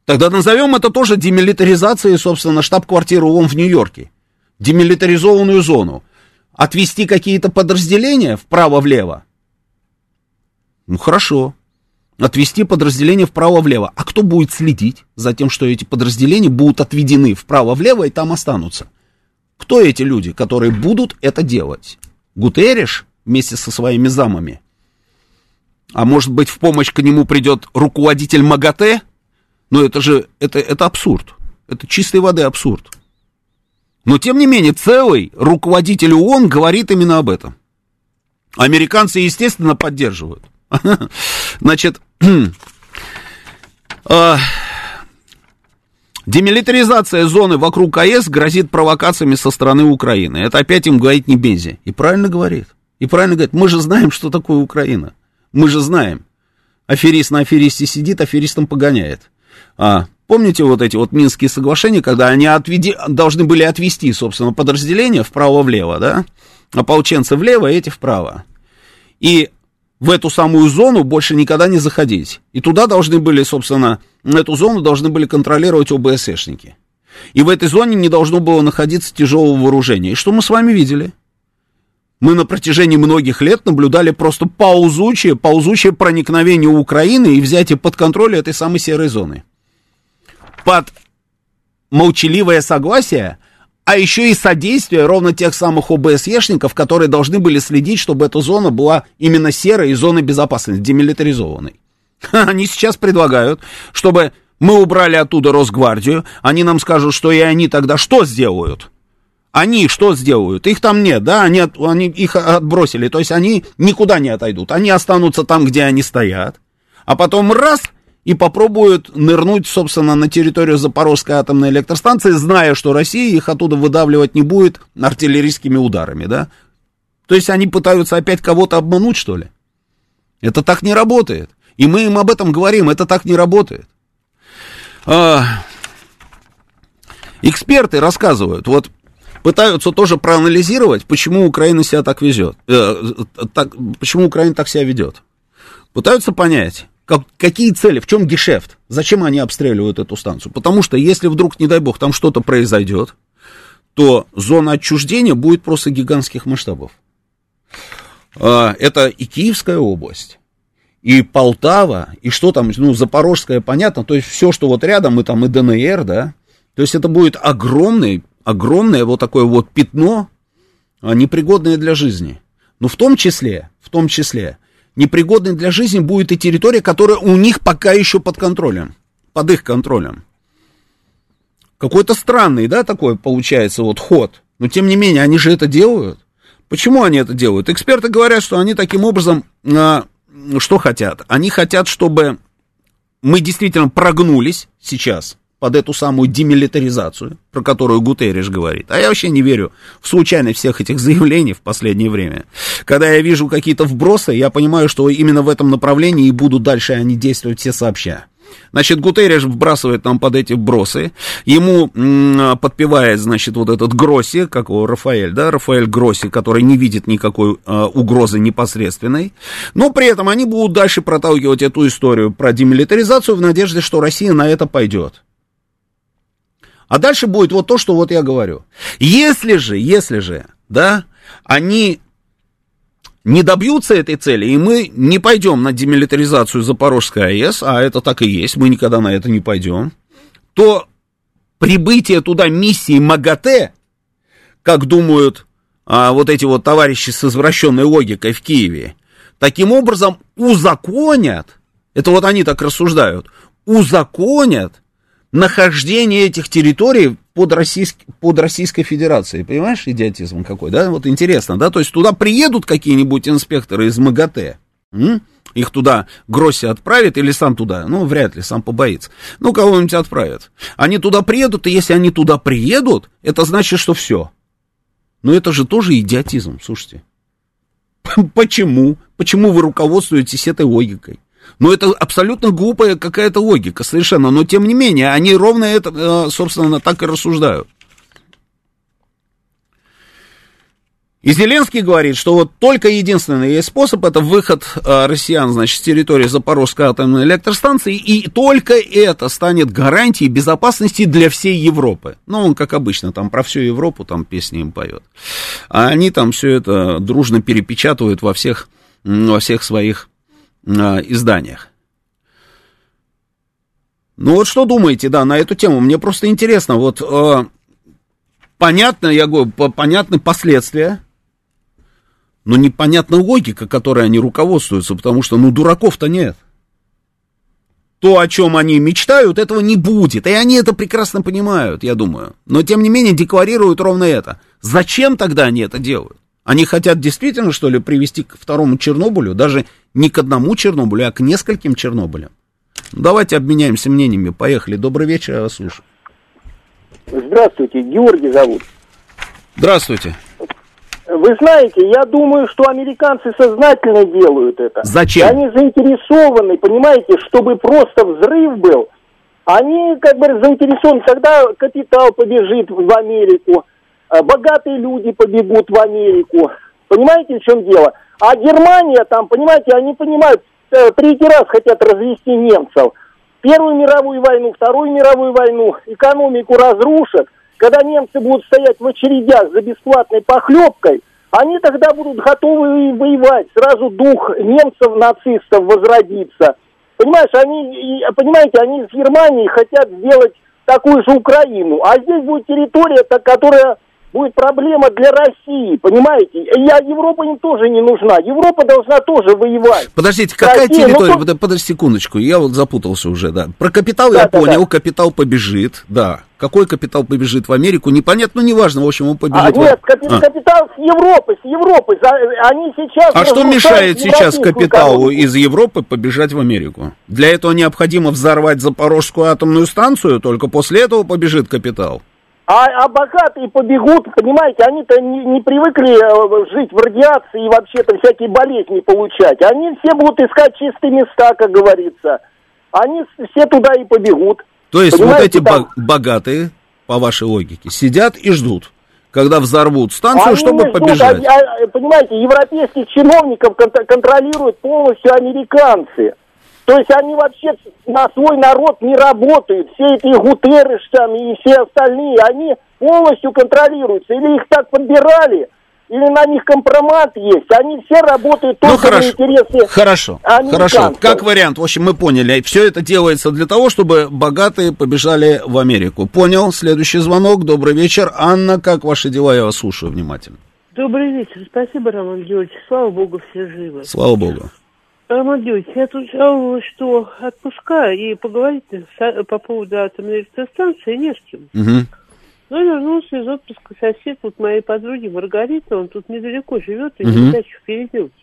Тогда назовем это тоже демилитаризацией, собственно, штаб-квартиры ООН в Нью-Йорке. Демилитаризованную зону. Отвести какие-то подразделения вправо-влево? Ну, хорошо. Отвести подразделения вправо-влево. А кто будет следить за тем, что эти подразделения будут отведены вправо-влево и там останутся? Кто эти люди, которые будут это делать? Гутерриш вместе со своими замами? А может быть, в помощь к нему придет руководитель МАГАТЭ? Но это же, это, это абсурд. Это чистой воды абсурд. Но, тем не менее, целый руководитель ООН говорит именно об этом. Американцы, естественно, поддерживают. Значит, а, демилитаризация зоны вокруг АЭС грозит провокациями со стороны Украины. Это опять им говорит не. И правильно говорит. И правильно говорит, мы же знаем, что такое Украина. Мы же знаем. Аферист на аферисте сидит, аферистом погоняет. А, помните вот эти вот Минские соглашения, когда они отведи, должны были отвести, собственно, подразделения вправо-влево, да? Ополченцы влево, эти вправо. И в эту самую зону больше никогда не заходить. И туда должны были, собственно, эту зону должны были контролировать ОБСшники. И в этой зоне не должно было находиться тяжелого вооружения. И что мы с вами видели? Мы на протяжении многих лет наблюдали просто ползучее, ползучее проникновение Украины и взятие под контроль этой самой серой зоны. Под молчаливое согласие, а еще и содействие ровно тех самых ОБСЕшников, которые должны были следить, чтобы эта зона была именно серой и зоной безопасности, демилитаризованной. Они сейчас предлагают, чтобы мы убрали оттуда Росгвардию, они нам скажут, что и они тогда что сделают? Они что сделают? Их там нет, да, они, они их отбросили, то есть они никуда не отойдут, они останутся там, где они стоят, а потом раз и попробуют нырнуть, собственно, на территорию Запорожской атомной электростанции, зная, что Россия их оттуда выдавливать не будет артиллерийскими ударами, да? То есть они пытаются опять кого-то обмануть, что ли? Это так не работает. И мы им об этом говорим, это так не работает. А, эксперты рассказывают, вот пытаются тоже проанализировать, почему Украина себя так везет, э, так, почему Украина так себя ведет. Пытаются понять, как, какие цели, в чем гешефт, зачем они обстреливают эту станцию. Потому что если вдруг, не дай бог, там что-то произойдет, то зона отчуждения будет просто гигантских масштабов. А, это и Киевская область, и Полтава, и что там, ну, Запорожская, понятно, то есть все, что вот рядом, и там и ДНР, да, то есть это будет огромный, огромное вот такое вот пятно, а, непригодное для жизни. Но в том числе, в том числе, непригодной для жизни будет и территория, которая у них пока еще под контролем, под их контролем. Какой-то странный, да, такой получается вот ход. Но тем не менее, они же это делают. Почему они это делают? Эксперты говорят, что они таким образом а, что хотят? Они хотят, чтобы мы действительно прогнулись сейчас под эту самую демилитаризацию, про которую Гутерриш говорит. А я вообще не верю в случайность всех этих заявлений в последнее время. Когда я вижу какие-то вбросы, я понимаю, что именно в этом направлении и будут дальше они действовать все сообща. Значит, Гутерриш вбрасывает нам под эти бросы, ему подпевает, значит, вот этот Гросси, как его Рафаэль, да, Рафаэль Гросси, который не видит никакой э, угрозы непосредственной, но при этом они будут дальше проталкивать эту историю про демилитаризацию в надежде, что Россия на это пойдет. А дальше будет вот то, что вот я говорю. Если же, если же, да, они не добьются этой цели, и мы не пойдем на демилитаризацию Запорожской АЭС, а это так и есть, мы никогда на это не пойдем, то прибытие туда миссии МАГАТЭ, как думают а, вот эти вот товарищи с извращенной логикой в Киеве, таким образом узаконят, это вот они так рассуждают, узаконят нахождение этих территорий под, российск, под Российской Федерацией. Понимаешь, идиотизм какой, да? Вот интересно, да? То есть туда приедут какие-нибудь инспекторы из МАГАТЭ, м? их туда Гросси отправит или сам туда? Ну, вряд ли, сам побоится. Ну, кого-нибудь отправят. Они туда приедут, и если они туда приедут, это значит, что все. Но это же тоже идиотизм, слушайте. Почему? Почему вы руководствуетесь этой логикой? Ну, это абсолютно глупая какая-то логика, совершенно. Но, тем не менее, они ровно это, э, собственно, так и рассуждают. И Зеленский говорит, что вот только единственный есть способ, это выход э, россиян, значит, с территории Запорожской атомной электростанции, и только это станет гарантией безопасности для всей Европы. Ну, он, как обычно, там про всю Европу там песни им поет. А они там все это дружно перепечатывают во всех, во всех своих изданиях. Ну вот что думаете, да, на эту тему? Мне просто интересно, вот э, понятно, я говорю, понятны последствия, но непонятна логика, которой они руководствуются, потому что, ну, дураков-то нет. То, о чем они мечтают, этого не будет. И они это прекрасно понимают, я думаю. Но, тем не менее, декларируют ровно это. Зачем тогда они это делают? Они хотят действительно, что ли, привести к второму Чернобылю, даже не к одному Чернобылю, а к нескольким Чернобылям? Ну, давайте обменяемся мнениями. Поехали. Добрый вечер, я вас слушаю. Здравствуйте, Георгий зовут. Здравствуйте. Вы знаете, я думаю, что американцы сознательно делают это. Зачем? Они заинтересованы, понимаете, чтобы просто взрыв был. Они как бы заинтересованы, когда капитал побежит в Америку, богатые люди побегут в Америку. Понимаете, в чем дело? А Германия там, понимаете, они понимают, э, третий раз хотят развести немцев. Первую мировую войну, Вторую мировую войну, экономику разрушат. Когда немцы будут стоять в очередях за бесплатной похлебкой, они тогда будут готовы воевать. Сразу дух немцев, нацистов возродится. Понимаешь, они, понимаете, они с Германии хотят сделать такую же Украину. А здесь будет территория, которая будет проблема для России, понимаете? Я, Европа им тоже не нужна. Европа должна тоже воевать. Подождите, какая Россия, территория? Ну, то... Подожди секундочку, я вот запутался уже, да. Про капитал да, я да, понял, да. капитал побежит, да. Какой капитал побежит в Америку, непонятно, ну неважно, в общем, он побежит. А, нет, в... капитал, а. капитал с Европы, с Европы. Они сейчас... А что мешает сейчас капиталу из Европы побежать в Америку? Для этого необходимо взорвать Запорожскую атомную станцию, только после этого побежит капитал. А, а богатые побегут, понимаете, они-то не, не привыкли э, жить в радиации и вообще-то всякие болезни получать. Они все будут искать чистые места, как говорится. Они все туда и побегут. То есть понимаете, вот эти там... богатые, по вашей логике, сидят и ждут, когда взорвут станцию, они чтобы ждут, побежать. А, а, понимаете, европейских чиновников контролируют полностью американцы. То есть они вообще на свой народ не работают. Все эти Гутерреш там и все остальные, они полностью контролируются. Или их так подбирали, или на них компромат есть. Они все работают ну, только ну, хорошо, на интересы Хорошо, хорошо. Как вариант, в общем, мы поняли. Все это делается для того, чтобы богатые побежали в Америку. Понял. Следующий звонок. Добрый вечер. Анна, как ваши дела? Я вас слушаю внимательно. Добрый вечер. Спасибо, Роман Георгиевич. Слава Богу, все живы. Слава Богу. Георгиевич, я тут жаловалась, что отпуска и поговорить по поводу атомной электростанции не с кем. Угу. Но вернулся из отпуска сосед вот моей подруги Маргарита, он тут недалеко живет, и угу. дачу в переделке.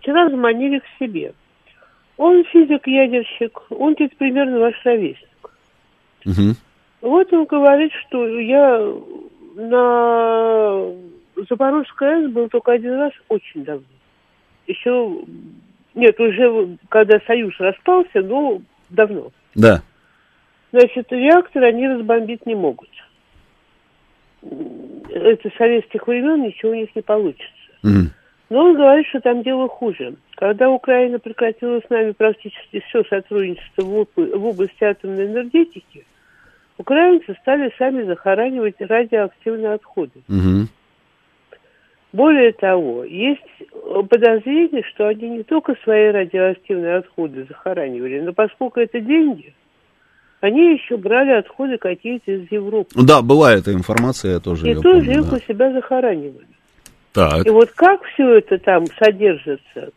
Вчера заманили к себе. Он физик-ядерщик, он тут примерно ваш ровесник. Угу. Вот он говорит, что я на Запорожской АЭС был только один раз очень давно еще... Нет, уже когда Союз распался, но давно. Да. Значит, реактор они разбомбить не могут. Это советских времен ничего у них не получится. Mm. Но он говорит, что там дело хуже. Когда Украина прекратила с нами практически все сотрудничество в, в области атомной энергетики, украинцы стали сами захоранивать радиоактивные отходы. Mm-hmm. Более того, есть подозрение, что они не только свои радиоактивные отходы захоранивали, но поскольку это деньги, они еще брали отходы какие-то из Европы. Да, была эта информация, я тоже И тоже помню, их да. у себя захоранивали. Так. И вот как все это там содержится,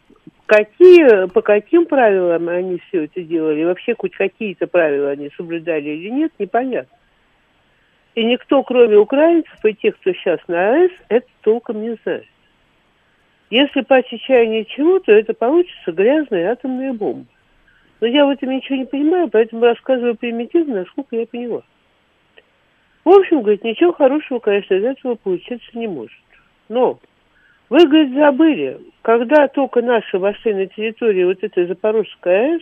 какие, по каким правилам они все это делали, вообще хоть какие-то правила они соблюдали или нет, непонятно. И никто, кроме украинцев и тех, кто сейчас на АЭС, это толком не знает. Если по отчаянию чего, то это получится грязная атомная бомба. Но я в этом ничего не понимаю, поэтому рассказываю примитивно, насколько я поняла. В общем, говорит, ничего хорошего, конечно, из этого получиться не может. Но вы, говорит, забыли, когда только наши вошли на территорию вот этой Запорожской АЭС,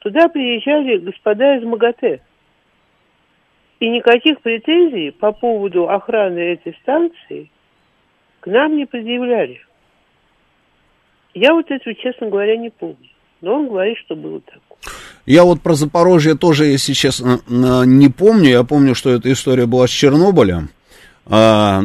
туда приезжали господа из МАГАТЭ. И никаких претензий по поводу охраны этой станции к нам не предъявляли. Я вот этого, честно говоря, не помню. Но он говорит, что было так. Я вот про Запорожье тоже, если честно, не помню. Я помню, что эта история была с Чернобылем. А,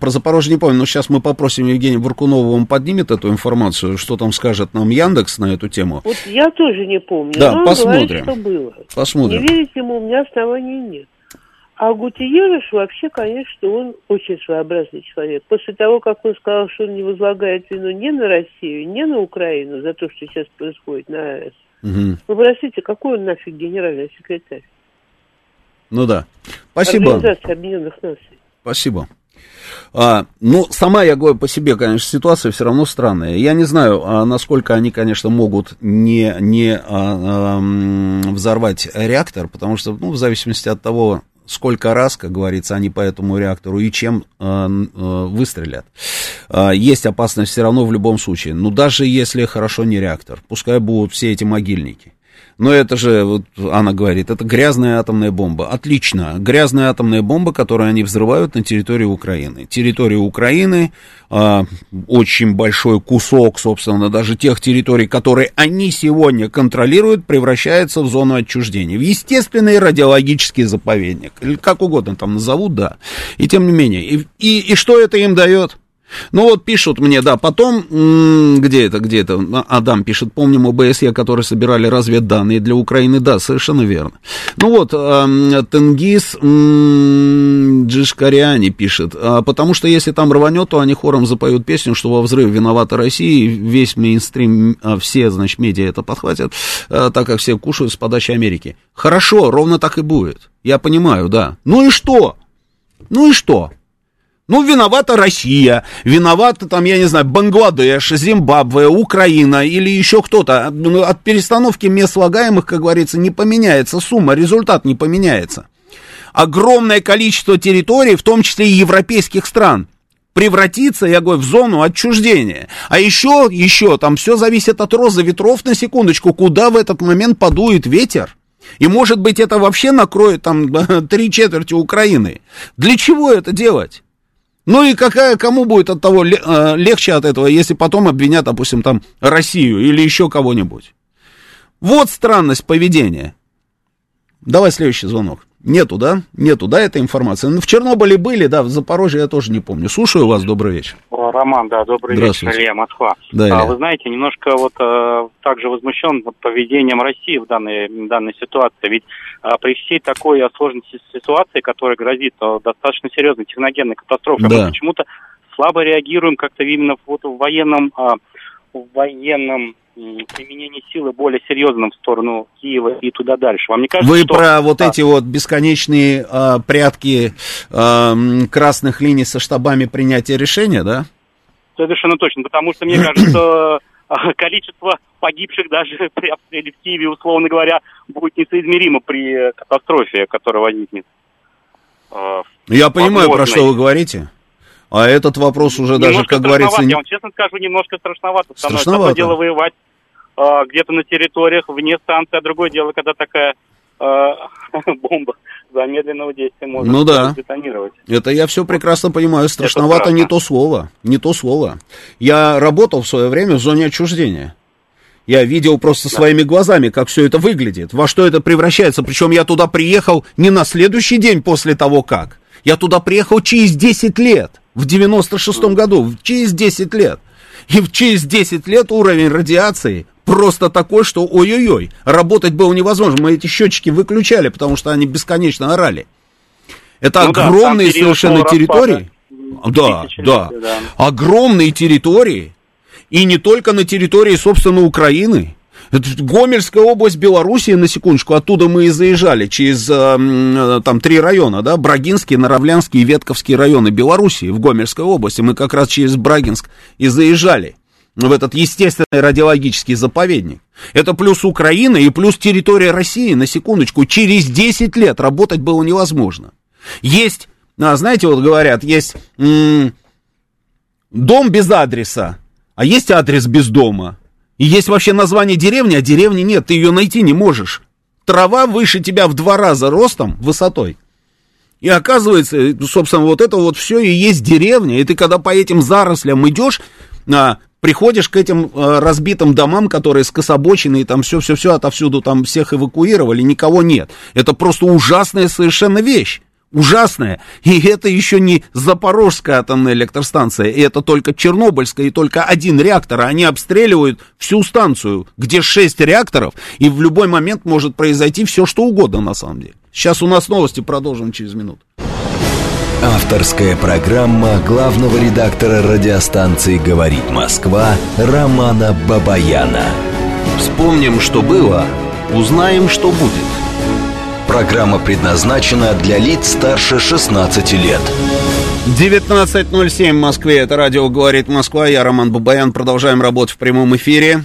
про Запорожье не помню, но сейчас мы попросим Евгения Буркунова, он поднимет эту информацию, что там скажет нам Яндекс на эту тему. Вот я тоже не помню. Да, посмотрим. Говорит, что было. Посмотрим. Не верить ему, у меня оснований нет. А Гутиерыш вообще, конечно, он очень своеобразный человек. После того, как он сказал, что он не возлагает вину ни на Россию, ни на Украину за то, что сейчас происходит на АЭС. Угу. Вы простите, какой он нафиг генеральный секретарь? Ну да. Спасибо. Спасибо. А, ну, сама, я говорю, по себе, конечно, ситуация все равно странная. Я не знаю, а, насколько они, конечно, могут не, не а, а, взорвать реактор, потому что, ну, в зависимости от того, сколько раз, как говорится, они по этому реактору и чем э, э, выстрелят. Э, есть опасность все равно в любом случае. Но даже если хорошо не реактор, пускай будут все эти могильники. Но это же, вот она говорит, это грязная атомная бомба. Отлично. Грязная атомная бомба, которую они взрывают на территории Украины. Территория Украины, э, очень большой кусок, собственно, даже тех территорий, которые они сегодня контролируют, превращается в зону отчуждения. В естественный радиологический заповедник. Или как угодно там назовут, да. И тем не менее. И, и, и что это им дает? Ну вот пишут мне, да, потом, где это, где это, Адам пишет, помним ОБСЕ, которые собирали разведданные для Украины, да, совершенно верно. Ну вот, Тенгиз Джишкариани пишет, а, потому что если там рванет, то они хором запоют песню, что во взрыве виновата Россия, весь мейнстрим, а, все, значит, медиа это подхватят, а, так как все кушают с подачи Америки. Хорошо, ровно так и будет, я понимаю, да. Ну и что? Ну и что? Ну, виновата Россия, виновата там, я не знаю, Бангладеш, Зимбабве, Украина или еще кто-то. Ну, от перестановки мест слагаемых, как говорится, не поменяется сумма, результат не поменяется. Огромное количество территорий, в том числе и европейских стран, превратится, я говорю, в зону отчуждения. А еще, еще, там все зависит от розы ветров, на секундочку, куда в этот момент подует ветер. И, может быть, это вообще накроет там три четверти Украины. Для чего это делать? Ну и какая, кому будет от того э, легче от этого, если потом обвинят, допустим, там Россию или еще кого-нибудь? Вот странность поведения. Давай следующий звонок. Нету, да? Нету, да, этой информации? Ну, в Чернобыле были, да, в Запорожье я тоже не помню. Слушаю вас, добрый вечер. Роман, да, добрый вечер, Илья, Москва. Да, Илья. А, вы знаете, немножко вот э, также возмущен вот, поведением России в данной, в данной ситуации. Ведь при всей такой сложной ситуации, которая грозит э, достаточно серьезной техногенной катастрофой, Да. мы почему-то слабо реагируем как-то именно вот в военном, э, в военном применении силы более серьезном в сторону Киева и туда дальше. Вам не кажется, Вы что... про вот Да. эти вот бесконечные а, прятки а, красных линий со штабами принятия решения, да? Совершенно точно, потому что, мне кажется, количество погибших даже при обстреле в Киеве, условно говоря, будет несоизмеримо при катастрофе, которая возникнет. Э, Я понимаю, про что вы говорите. А этот вопрос уже даже, немножко как говорится, Я вам честно скажу, немножко страшновато. Страшновато. Одно дело воевать э, где-то на территориях, вне станции, а другое дело, когда такая э, бомба замедленного действия может Ну да. детонировать. Это я все прекрасно понимаю. Страшновато страшно. не то слово. Не то слово. Я работал в свое время в зоне отчуждения. Я видел просто своими глазами, как все это выглядит, во что это превращается. Причем я туда приехал не на следующий день после того, как. Я туда приехал через 10 лет, в 96-м году, через 10 лет. И через 10 лет уровень радиации просто такой, что ой-ой-ой, работать было невозможно. Мы эти счетчики выключали, потому что они бесконечно орали. Это Ну да, огромные период совершенно территории. Да, да. да. Огромные территории. И не только на территории, собственно, Украины. Это Гомельская область Белоруссии, на секундочку, оттуда мы и заезжали, через э, э, там три района, да, Брагинский, Наравлянский и Ветковский районы Белоруссии в Гомельской области. Мы как раз через Брагинск и заезжали в этот естественный радиологический заповедник. Это плюс Украина и плюс территория России, на секундочку, через 10 лет работать было невозможно. Есть, а, знаете, вот говорят, есть м, дом без адреса, а есть адрес без дома. И есть вообще название деревни, а деревни нет, ты ее найти не можешь. Трава выше тебя в два раза ростом, высотой. И оказывается, собственно, вот это вот все и есть деревня. И ты когда по этим зарослям идешь, а, приходишь к этим а, разбитым домам, которые скособочены, и там все-все-все отовсюду там всех эвакуировали, никого нет. Это просто ужасная совершенно вещь. Ужасная. И это еще не Запорожская атомная электростанция, и это только Чернобыльская, и только один реактор. а Они обстреливают всю станцию, где шесть реакторов, и в любой момент может произойти все, что угодно на самом деле. Сейчас у нас новости, продолжим через минуту. Авторская программа главного редактора радиостанции «Говорит Москва» Романа Бабаяна. Вспомним, что было, узнаем, что будет. Программа предназначена для лиц старше 16 лет. 19.07 в Москве, это радио «Говорит Москва», я Роман Бабаян, продолжаем работать в прямом эфире.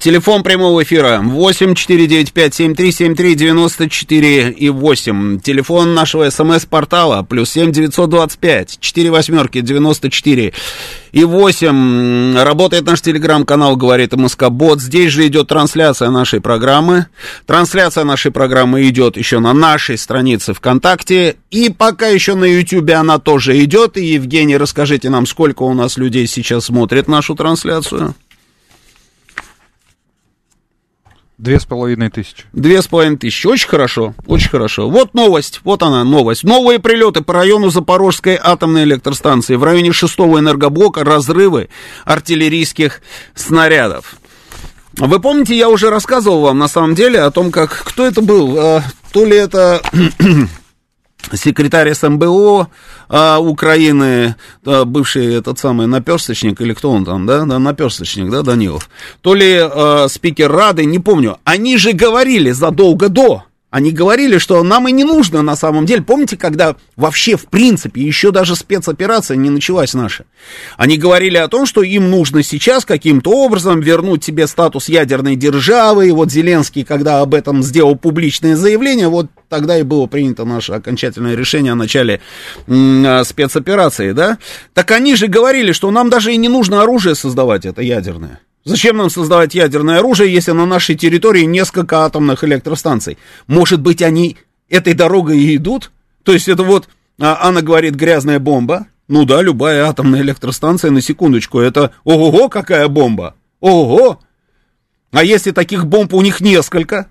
Телефон прямого эфира 8495-7373-94 и 8. Телефон нашего смс-портала плюс 7 925 4 восьмерки 94 и 8. Работает наш телеграм-канал «Говорит МСК Бот». Здесь же идет трансляция нашей программы. Трансляция нашей программы идет еще на нашей странице ВКонтакте. И пока еще на Ютубе она тоже идет. И, Евгений, расскажите нам, сколько у нас людей сейчас смотрит нашу трансляцию? Две с половиной тысячи. Две с половиной тысячи. Очень хорошо, очень хорошо. Вот новость, вот она, новость. Новые прилеты по району Запорожской атомной электростанции. В районе шестого энергоблока разрывы артиллерийских снарядов. Вы помните, я уже рассказывал вам на самом деле о том, как кто это был. А, то ли это секретарь СМБО а, Украины, а, бывший этот самый наперсточник, или кто он там, да, да наперсточник, да, Данилов, то ли а, спикер Рады, не помню, они же говорили задолго до, они говорили, что нам и не нужно на самом деле. Помните, когда вообще, в принципе, еще даже спецоперация не началась наша? Они говорили о том, что им нужно сейчас каким-то образом вернуть себе статус ядерной державы. И вот Зеленский, когда об этом сделал публичное заявление, вот тогда и было принято наше окончательное решение о начале м- спецоперации, да? Так они же говорили, что нам даже и не нужно оружие создавать, это ядерное. Зачем нам создавать ядерное оружие, если на нашей территории несколько атомных электростанций? Может быть, они этой дорогой и идут? То есть это вот, Анна говорит, грязная бомба. Ну да, любая атомная электростанция, на секундочку, это ого-го, какая бомба! Ого! А если таких бомб у них несколько?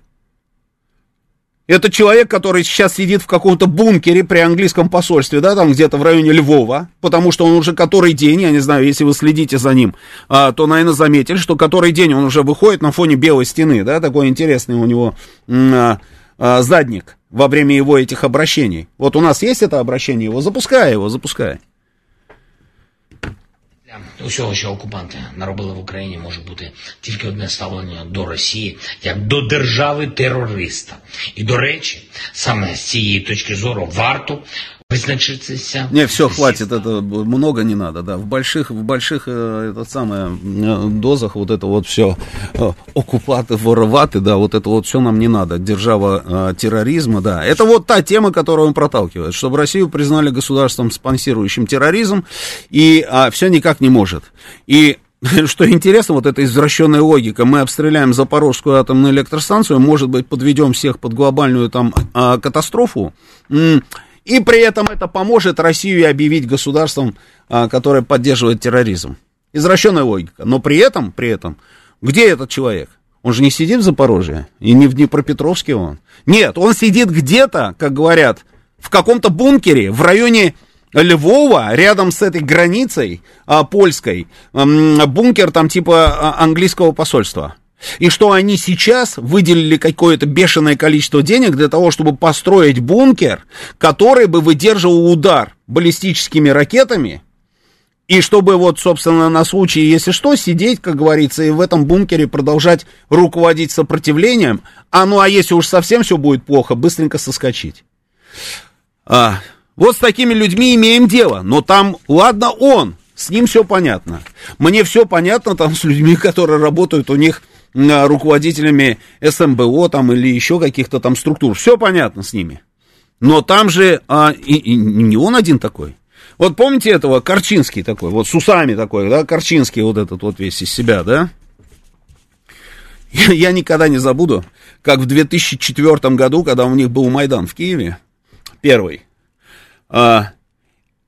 Это человек, который сейчас сидит в каком-то бункере при английском посольстве, да, там где-то в районе Львова, потому что он уже который день, я не знаю, если вы следите за ним, а, то, наверное, заметили, что который день он уже выходит на фоне белой стены, да, такой интересный у него а, а, задник во время его этих обращений. Вот у нас есть это обращение, его запускай, его запускай. Усього, що окупанти наробили в Україні, може бути тільки одне ставлення до Росії як до держави терориста. І до речі, саме з цієї точки зору варто визначитися. Не, все, хватит, это много не надо, да. В больших, в больших, э, это самое, э, дозах вот это вот все э, оккупаты, вороваты, да, вот это вот все нам не надо. Держава терроризма, да. Это вот та тема, которую он проталкивает, чтобы Россию признали государством, спонсирующим терроризм, и а, все никак не может. И что интересно, вот эта извращенная логика, мы обстреляем Запорожскую атомную электростанцию, может быть, подведем всех под глобальную там а, катастрофу, и при этом это поможет Россию объявить государством, а, которое поддерживает терроризм. Извращенная логика. Но при этом, при этом, где этот человек? Он же не сидит в Запорожье, и не в Днепропетровске он. Нет, он сидит где-то, как говорят, в каком-то бункере в районе Львова, рядом с этой границей а, польской, а, бункер там типа а, английского посольства и что они сейчас выделили какое-то бешеное количество денег для того, чтобы построить бункер, который бы выдерживал удар баллистическими ракетами, и чтобы вот, собственно, на случай, если что, сидеть, как говорится, и в этом бункере продолжать руководить сопротивлением, а ну а если уж совсем все будет плохо, быстренько соскочить. А, вот с такими людьми имеем дело, но там, ладно он, с ним все понятно. Мне все понятно там с людьми, которые работают у них руководителями СМБО там или еще каких-то там структур. Все понятно с ними. Но там же а, и, и не он один такой. Вот помните этого Корчинский такой, вот с усами такой, да, Корчинский вот этот вот весь из себя, да? Я, я никогда не забуду, как в 2004 году, когда у них был Майдан в Киеве, первый, а,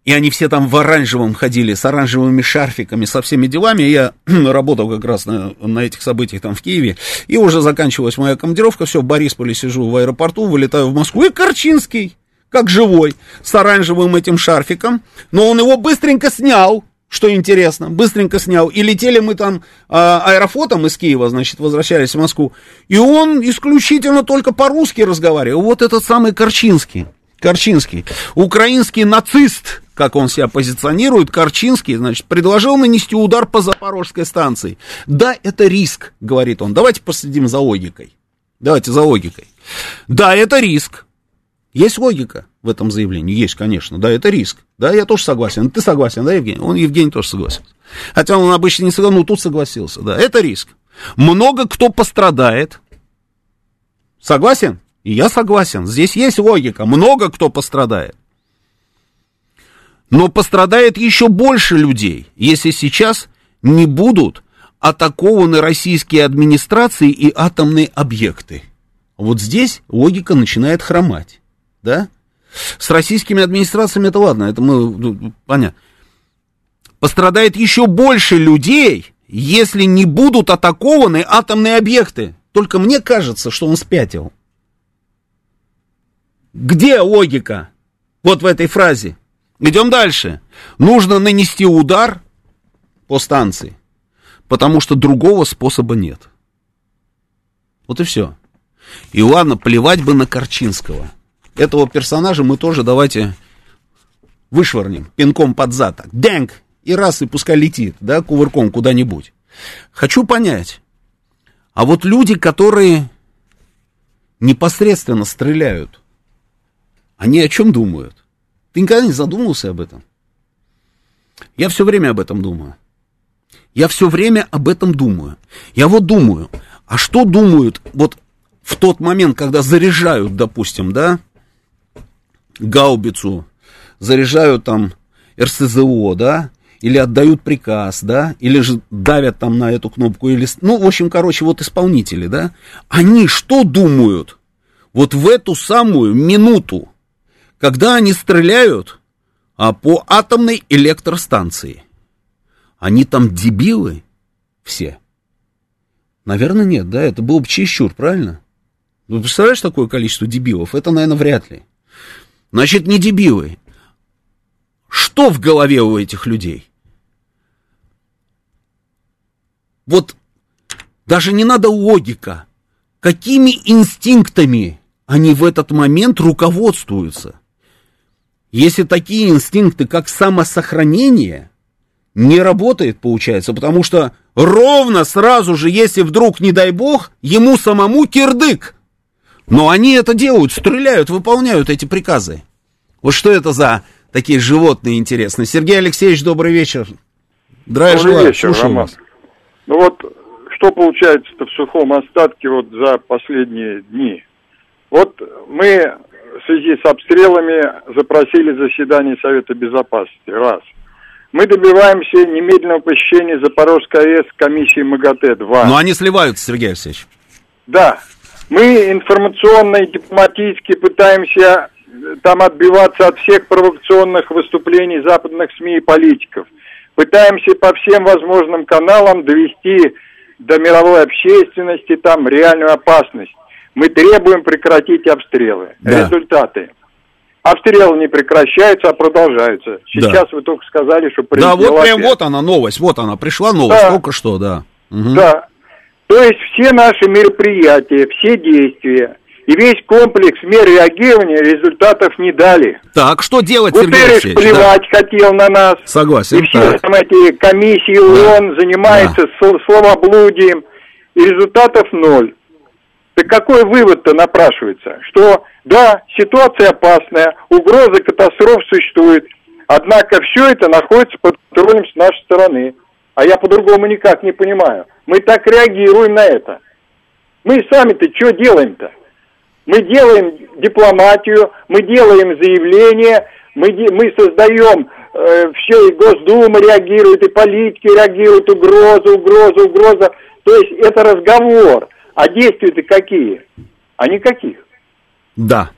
и они все там в оранжевом ходили, с оранжевыми шарфиками, со всеми делами. Я работал как раз на, на этих событиях там в Киеве, и уже заканчивалась моя командировка, все, в Борисполе сижу в аэропорту, вылетаю в Москву, и Корчинский, как живой, с оранжевым этим шарфиком, но он его быстренько снял, что интересно, быстренько снял. И летели мы там а, аэрофлотом из Киева, значит, возвращались в Москву. И он исключительно только по-русски разговаривал. Вот этот самый Корчинский. Корчинский. Украинский нацист, как он себя позиционирует, Корчинский, значит, предложил нанести удар по Запорожской станции. Да, это риск, говорит он. Давайте последим за логикой. Давайте за логикой. Да, это риск. Есть логика в этом заявлении? Есть, конечно. Да, это риск. Да, я тоже согласен. Ты согласен, да, Евгений? Он, Евгений, тоже согласен. Хотя он обычно не согласен, но тут согласился. Да, это риск. Много кто пострадает. Согласен? И я согласен. Здесь есть логика. Много кто пострадает. Но пострадает еще больше людей, если сейчас не будут атакованы российские администрации и атомные объекты. Вот здесь логика начинает хромать, да? С российскими администрациями это ладно, это мы, ну, понятно. Пострадает еще больше людей, если не будут атакованы атомные объекты. Только мне кажется, что он спятил. Где логика? Вот в этой фразе. Идем дальше. Нужно нанести удар по станции, потому что другого способа нет. Вот и все. И ладно, плевать бы на Корчинского. Этого персонажа мы тоже давайте вышвырнем пинком под зад. Так, дэнг, и раз, и пускай летит, да, кувырком куда-нибудь. Хочу понять, а вот люди, которые непосредственно стреляют, они о чем думают? Ты никогда не задумывался об этом? Я все время об этом думаю. Я все время об этом думаю. Я вот думаю, а что думают вот в тот момент, когда заряжают, допустим, да, гаубицу, заряжают там РСЗО, да, или отдают приказ, да, или же давят там на эту кнопку, или, ну, в общем, короче, вот исполнители, да, они что думают вот в эту самую минуту, когда они стреляют а, по атомной электростанции? Они там дебилы все? Наверное, нет, да, это был бы чересчур, правильно? Ну, представляешь, такое количество дебилов? Это, наверное, вряд ли. Значит, не дебилы. Что в голове у этих людей? Вот даже не надо логика. Какими инстинктами они в этот момент руководствуются? Если такие инстинкты, как самосохранение, не работает, получается, потому что ровно сразу же, если вдруг, не дай бог, ему самому кирдык. Но они это делают, стреляют, выполняют эти приказы. Вот что это за такие животные интересные? Сергей Алексеевич, добрый вечер. Здравия добрый желаю, вечер, Роман. Вас. Ну вот, что получается-то в сухом остатке вот за последние дни? Вот мы в связи с обстрелами запросили заседание Совета Безопасности. Раз. Мы добиваемся немедленного посещения Запорожской АЭС комиссии МАГАТЭ. Два. Но они сливаются, Сергей Алексеевич. Да. Мы информационно и дипломатически пытаемся э, там отбиваться от всех провокационных выступлений западных СМИ и политиков. Пытаемся по всем возможным каналам довести до мировой общественности там реальную опасность. Мы требуем прекратить обстрелы. Да. Результаты. Обстрелы не прекращаются, а продолжаются. Сейчас да. вы только сказали, что Да, вот прям вот она новость, вот она, пришла новость, да. только что, да. Угу. Да. То есть все наши мероприятия, все действия и весь комплекс мер реагирования результатов не дали. Так, что делать, Гутерреш Сергей плевать да. хотел на нас. Согласен. И все там эти комиссии ООН да. занимаются да. словоблудием, и результатов ноль. Так какой вывод-то напрашивается? Что да, ситуация опасная, угроза катастроф существует, однако все это находится под контролем с нашей стороны. А я по-другому никак не понимаю. Мы так реагируем на это. Мы сами-то что делаем-то? Мы делаем дипломатию, мы делаем заявления, мы, мы создаем э, все, и Госдума реагирует, и политики реагируют, угроза, угроза, угроза. То есть это разговор. А действия-то какие? А никаких. Да.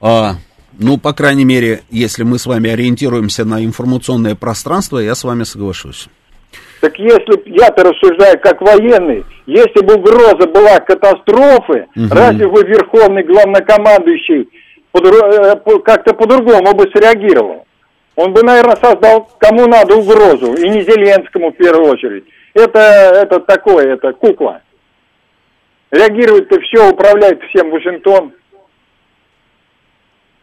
А, ну, по крайней мере, если мы с вами ориентируемся на информационное пространство, я с вами соглашусь. Так если я-то рассуждаю как военный, если бы угроза была катастрофы, угу. разве бы верховный главнокомандующий э, как-то по-другому бы среагировал? Он бы, наверное, создал кому надо угрозу, и не Зеленскому в первую очередь. Это, это такое, это кукла. Реагирует-то все, управляет всем Вашингтон.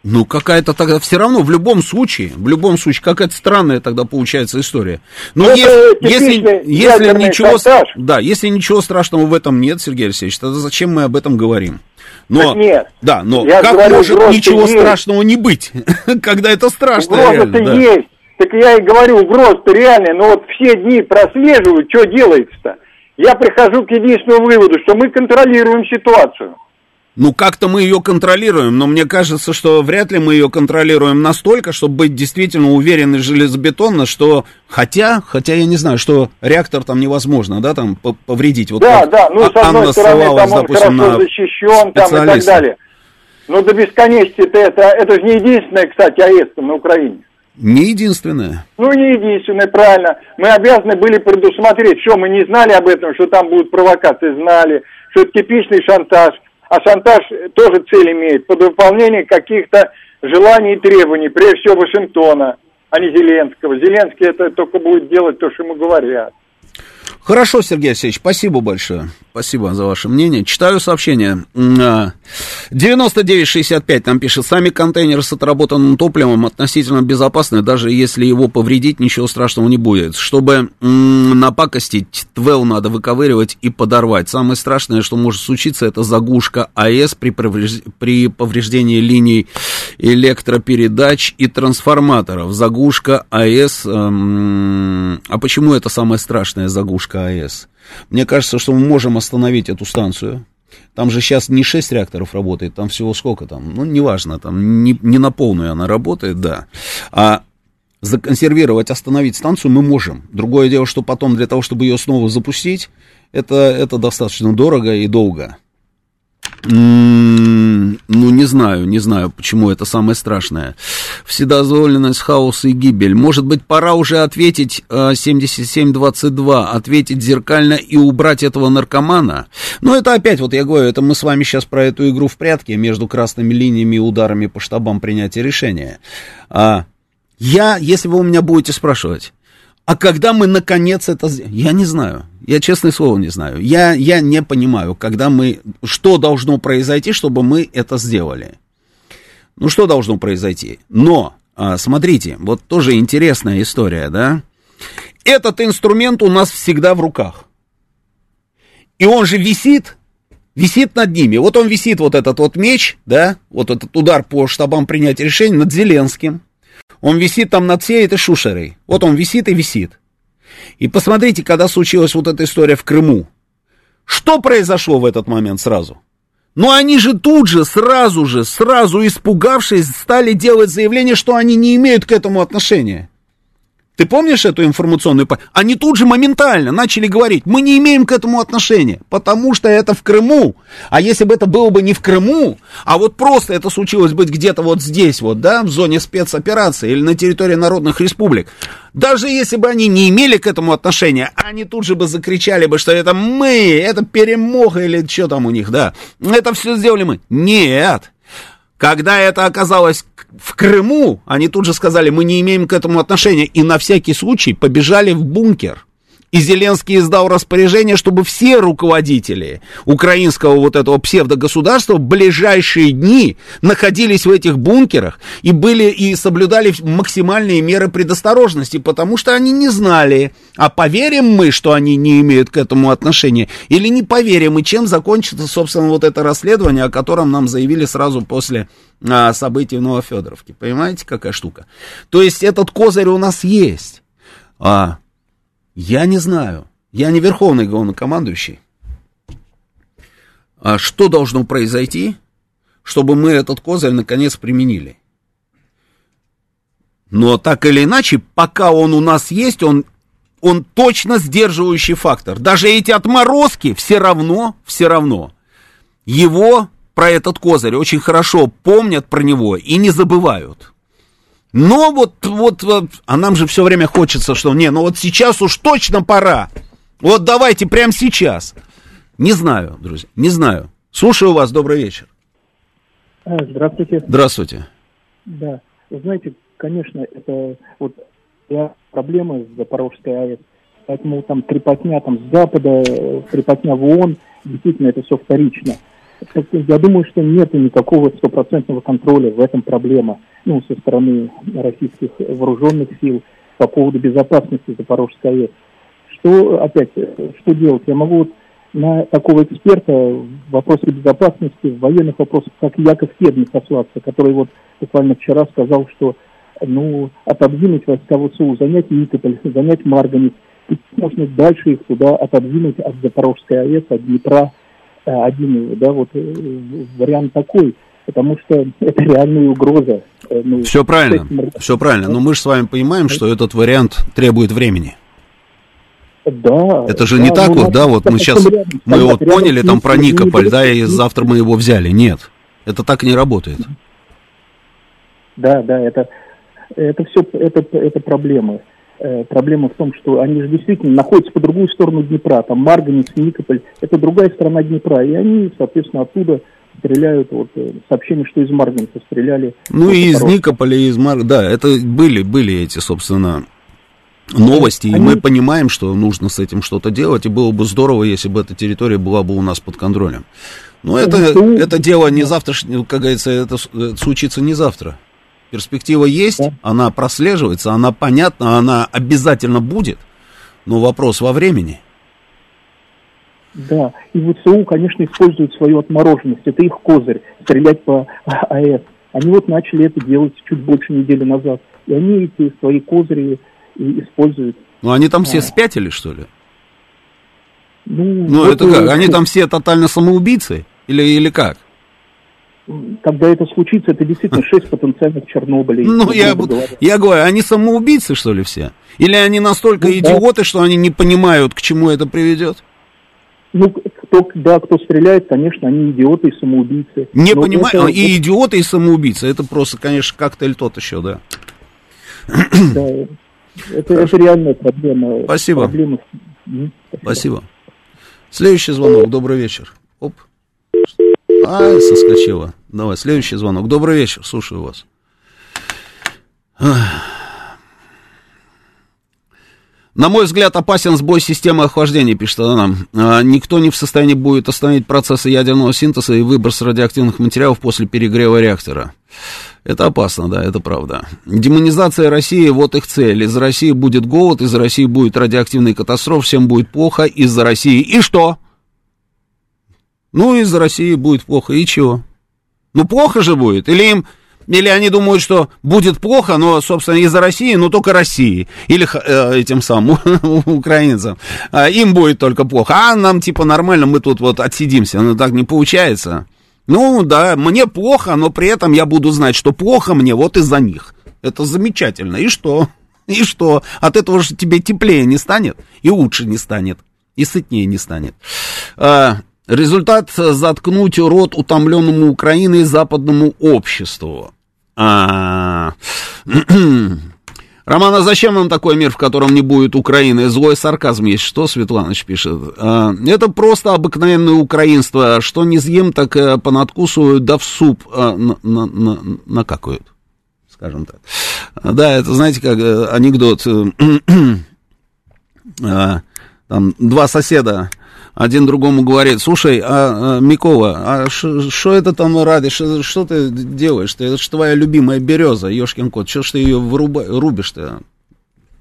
Ну, какая-то тогда все равно, в любом случае, в любом случае, какая-то странная тогда получается история. Но ну, если, если, если ничего, да, если ничего страшного в этом нет, Сергей Алексеевич, тогда зачем мы об этом говорим? Но, так нет. Да, но я как говорю, может ничего есть. страшного не быть, когда это страшно? Угроза-то есть. Так я и говорю, угроза-то реальная, но вот все дни прослеживаю, что делается-то. Я прихожу к единственному выводу, что мы контролируем ситуацию. Ну, как-то мы ее контролируем, но мне кажется, что вряд ли мы ее контролируем настолько, чтобы быть действительно уверены железобетонно, что... Хотя, хотя я не знаю, что реактор там невозможно, да, там повредить. Вот да, да, ну, с одной Анна стороны, там он допустим, хорошо защищен, там и так далее. Но до бесконечности это, это, это же не единственное, кстати, АЭС на Украине. Не единственное. Ну, не единственное, правильно. Мы обязаны были предусмотреть. Что, мы не знали об этом, что там будут провокации, знали, что это типичный шантаж. А шантаж тоже цель имеет, под выполнение каких-то желаний и требований, прежде всего Вашингтона, а не Зеленского. Зеленский это только будет делать то, что ему говорят. Хорошо, Сергей Алексеевич, спасибо большое. Спасибо за ваше мнение. Читаю сообщение. М, а, 9965 там пишет, сами контейнеры с отработанным топливом относительно безопасны, даже если его повредить, ничего страшного не будет. Чтобы напакостить, твел надо выковыривать и подорвать. Самое страшное, что может случиться, это заглушка АЭС при повреждении линий электропередач и трансформаторов. Заглушка АЭС... эм, а почему это самое страшное, заглушка АЭС? Мне кажется, что мы можем остановить эту станцию. Там же сейчас не 6 реакторов работает, там всего сколько там, ну, неважно, там не, не на полную она работает, да. А законсервировать, остановить станцию мы можем. Другое дело, что потом для того, чтобы ее снова запустить, это, это достаточно дорого и долго. Ну, не знаю, не знаю, почему это самое страшное. Вседозволенность, хаос и гибель. Может быть, пора уже ответить э, 7722, ответить зеркально и убрать этого наркомана? Но это опять, вот я говорю, это мы с вами сейчас про эту игру в прятки между красными линиями и ударами по штабам принятия решения. А, я, если вы у меня будете спрашивать, а когда мы наконец это сделаем? Я не знаю. Я честное слово не знаю. Я, я не понимаю, когда мы... Что должно произойти, чтобы мы это сделали? Ну, что должно произойти? Но, а, смотрите, вот тоже интересная история, да? Этот инструмент у нас всегда в руках. И он же висит, висит над ними. Вот он висит, вот этот вот меч, да, вот этот удар по штабам принятия решений над Зеленским. Он висит там над всей этой шушерой. Вот он висит и висит. И посмотрите, когда случилась вот эта история в Крыму. Что произошло в этот момент сразу? Ну они же тут же, сразу же, сразу испугавшись, стали делать заявление, что они не имеют к этому отношения. Ты помнишь эту информационную... Они тут же моментально начали говорить, мы не имеем к этому отношения, потому что это в Крыму. А если бы это было бы не в Крыму, а вот просто это случилось быть где-то вот здесь вот, да, в зоне спецоперации или на территории народных республик, даже если бы они не имели к этому отношения, они тут же бы закричали бы, что это мы, это перемога или что там у них, да. Это все сделали мы. Нет. Когда это оказалось в Крыму, они тут же сказали, мы не имеем к этому отношения, и на всякий случай побежали в бункер. И Зеленский издал распоряжение, чтобы все руководители украинского вот этого псевдогосударства в ближайшие дни находились в этих бункерах и были и соблюдали максимальные меры предосторожности, потому что они не знали, а поверим мы, что они не имеют к этому отношения, или не поверим, и чем закончится, собственно, вот это расследование, о котором нам заявили сразу после а, событий в Новофедоровке. Понимаете, какая штука? То есть этот козырь у нас есть. А, я не знаю. Я не верховный главнокомандующий. А что должно произойти, чтобы мы этот козырь наконец применили? Но так или иначе, пока он у нас есть, он, он точно сдерживающий фактор. Даже эти отморозки все равно, все равно его про этот козырь очень хорошо помнят про него и не забывают. Но вот, вот, вот, а нам же все время хочется, что не, ну вот сейчас уж точно пора. Вот давайте прямо сейчас. Не знаю, друзья, не знаю. Слушаю вас, добрый вечер. А, Здравствуйте. Здравствуйте. Да, вы знаете, конечно, это вот я проблема с Запорожской АЭС, поэтому там трепотня там с Запада, э, трепотня в ООН, действительно это все вторично. Я думаю, что нет никакого стопроцентного контроля, в этом проблема, ну, со стороны российских вооруженных сил по поводу безопасности Запорожской АЭС. Что, опять, э, что делать? Я могу вот на такого эксперта в вопросе безопасности, в военных вопросах, как Яков Федин сослаться, который вот буквально вчера сказал, что ну, отодвинуть войска ВСУ, занять Никополь, занять Марганец, И можно дальше их туда отодвинуть от Запорожской АЭС, от Днепра, один, да, вот э, вариант такой, потому что это реальная угроза. Э, Ну, Все правильно, этим- все правильно. Но мы же с вами понимаем, что этот вариант требует времени. Да. Это же да, не так ну, вот, да, вот мы сейчас, рядом мы вот рядом поняли там про Никополь, да, и завтра мы его взяли. Нет, это так не работает. Да, да, это, это все, это, это проблема. Э, проблема в том, что они же действительно находятся по другую сторону Днепра, там Марганец, Никополь, это другая сторона Днепра, и они, соответственно, оттуда стреляют, вот, э, сообщение, что из Марганца стреляли. Ну и из. Никополя, и из Мар... Да, это были, были эти, собственно, новости, и Они- мы понимаем, что нужно с этим что-то делать, и было бы здорово, если бы эта территория была бы у нас под контролем. Но это, это дело не завтра, как говорится, это это случится не завтра. Перспектива есть, Да. она прослеживается, она понятна, она обязательно будет, но вопрос во времени. Да, и ВСУ, конечно, используют свою отмороженность, это их козырь, стрелять по АЭС. Они вот начали это делать чуть больше недели назад, и они эти свои козыри и используют. Ну, они там все А. спятили, что ли? Ну, Ну, вот, это как? э, Они там все тотально самоубийцы? Или, или как? Когда это случится, это действительно шесть потенциальных Чернобылей. Ну, я, я говорю, они самоубийцы, что ли, все? Или они настолько Ну, да. идиоты, что они не понимают, к чему это приведет? Ну, кто, да, кто стреляет, конечно, они идиоты и самоубийцы. Не Но понимаю. это- И идиоты, и самоубийцы. Это просто, конечно, коктейль тот еще, да. да, это, это реальная проблема. Спасибо. Проблема. М, Спасибо. Следующий звонок. Добрый вечер. Оп. Ай, соскочила. Давай, следующий звонок. Добрый вечер. Слушаю вас. На мой взгляд, опасен сбой системы охлаждения, пишет она. А, Никто не в состоянии будет остановить процессы ядерного синтеза и выброс радиоактивных материалов после перегрева реактора. Это опасно, да, это правда. Демонизация России, вот их цель. Из России будет голод, из России будет радиоактивный катастроф, всем будет плохо из-за России. И что? Ну, из-за России будет плохо, и чего? Ну, плохо же будет. Или им, или они думают, что будет плохо, но, собственно, из-за России, но только России. Или э, этим самым украинцам. А им будет только плохо. А нам, типа, нормально, мы тут вот отсидимся. Но так не получается. Ну, да, мне плохо, но при этом я буду знать, что плохо мне вот из-за них. Это замечательно. И что? И что? От этого же тебе теплее не станет, и лучше не станет, и сытнее не станет. А, результат заткнуть рот утомленному Украиной западному обществу. Роман, а зачем нам такой мир, в котором не будет Украины? Злой сарказм есть. Что Светланыч пишет? А, это просто обыкновенное украинство. Что не съем, так э, понадкусывают, да в суп а, на, на, на, накакают. Скажем так. А, Да, это, знаете, как э, анекдот. э, Там два соседа один другому говорит, слушай, а, а Микола, а что это там ради, что ты делаешь? -то? Это же твоя любимая береза, ешкин кот, что ж ты ее выруба, рубишь-то?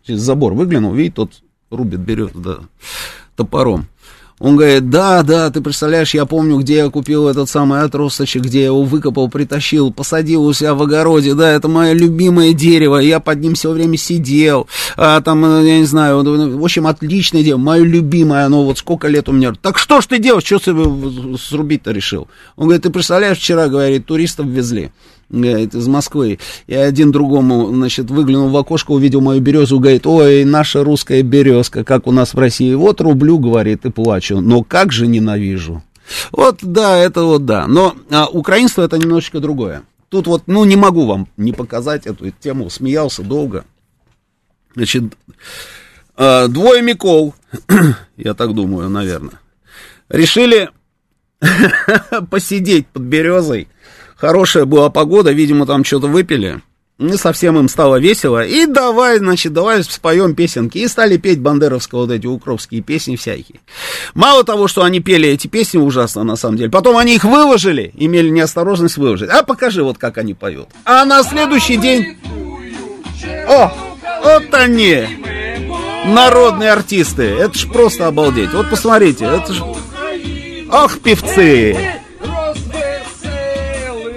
Через забор выглянул, видит, тот рубит березу, да, топором. Он говорит, да, да, ты представляешь, я помню, где я купил этот самый отросточек, где я его выкопал, притащил, посадил у себя в огороде, да, это мое любимое дерево, я под ним все время сидел, а, там, я не знаю, в общем, отличное дерево, мое любимое, оно вот сколько лет у меня. Так что ж ты делаешь, что ты срубить-то решил? Он говорит, ты представляешь, вчера, говорит, туристов везли говорит, из Москвы. И один другому, значит, выглянул в окошко, увидел мою березу, говорит, ой, наша русская березка, как у нас в России. Вот рублю, говорит, и плачу. Но как же ненавижу. Вот, да, это вот да. Но а, украинство это немножечко другое. Тут вот, ну, не могу вам не показать эту тему. Смеялся долго. Значит, а, двое Микол, я так думаю, наверное, решили посидеть под березой Хорошая была погода, видимо, там что-то выпили. Не совсем им стало весело. И давай, значит, давай споем песенки. И стали петь бандеровские вот эти укровские песни всякие. Мало того, что они пели эти песни ужасно, на самом деле. Потом они их выложили, имели неосторожность выложить. А покажи вот, как они поют. А на следующий день... О, вот они! Народные артисты. Это ж просто обалдеть. Вот посмотрите, это ж... Ах, певцы!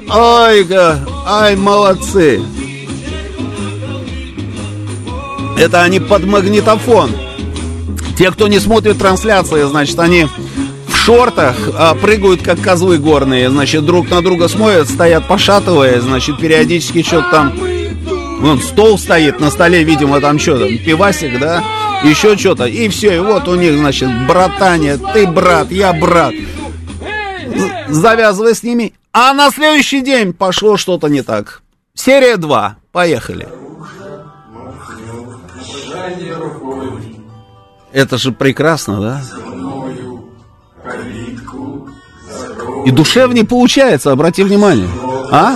Ой, ай, молодцы. Это они под магнитофон. Те, кто не смотрит трансляции, значит, они в шортах а, прыгают, как козлы горные, значит, друг на друга смотрят, стоят пошатывая, значит, периодически что-то там... Вон, стол стоит, на столе, видимо, там что-то, пивасик, да, еще что-то, и все, и вот у них, значит, братание, ты брат, я брат. Завязывай с ними. А на следующий день пошло что-то не так. Серия 2. Поехали. Это же прекрасно, да? И душевнее получается, обрати внимание. А?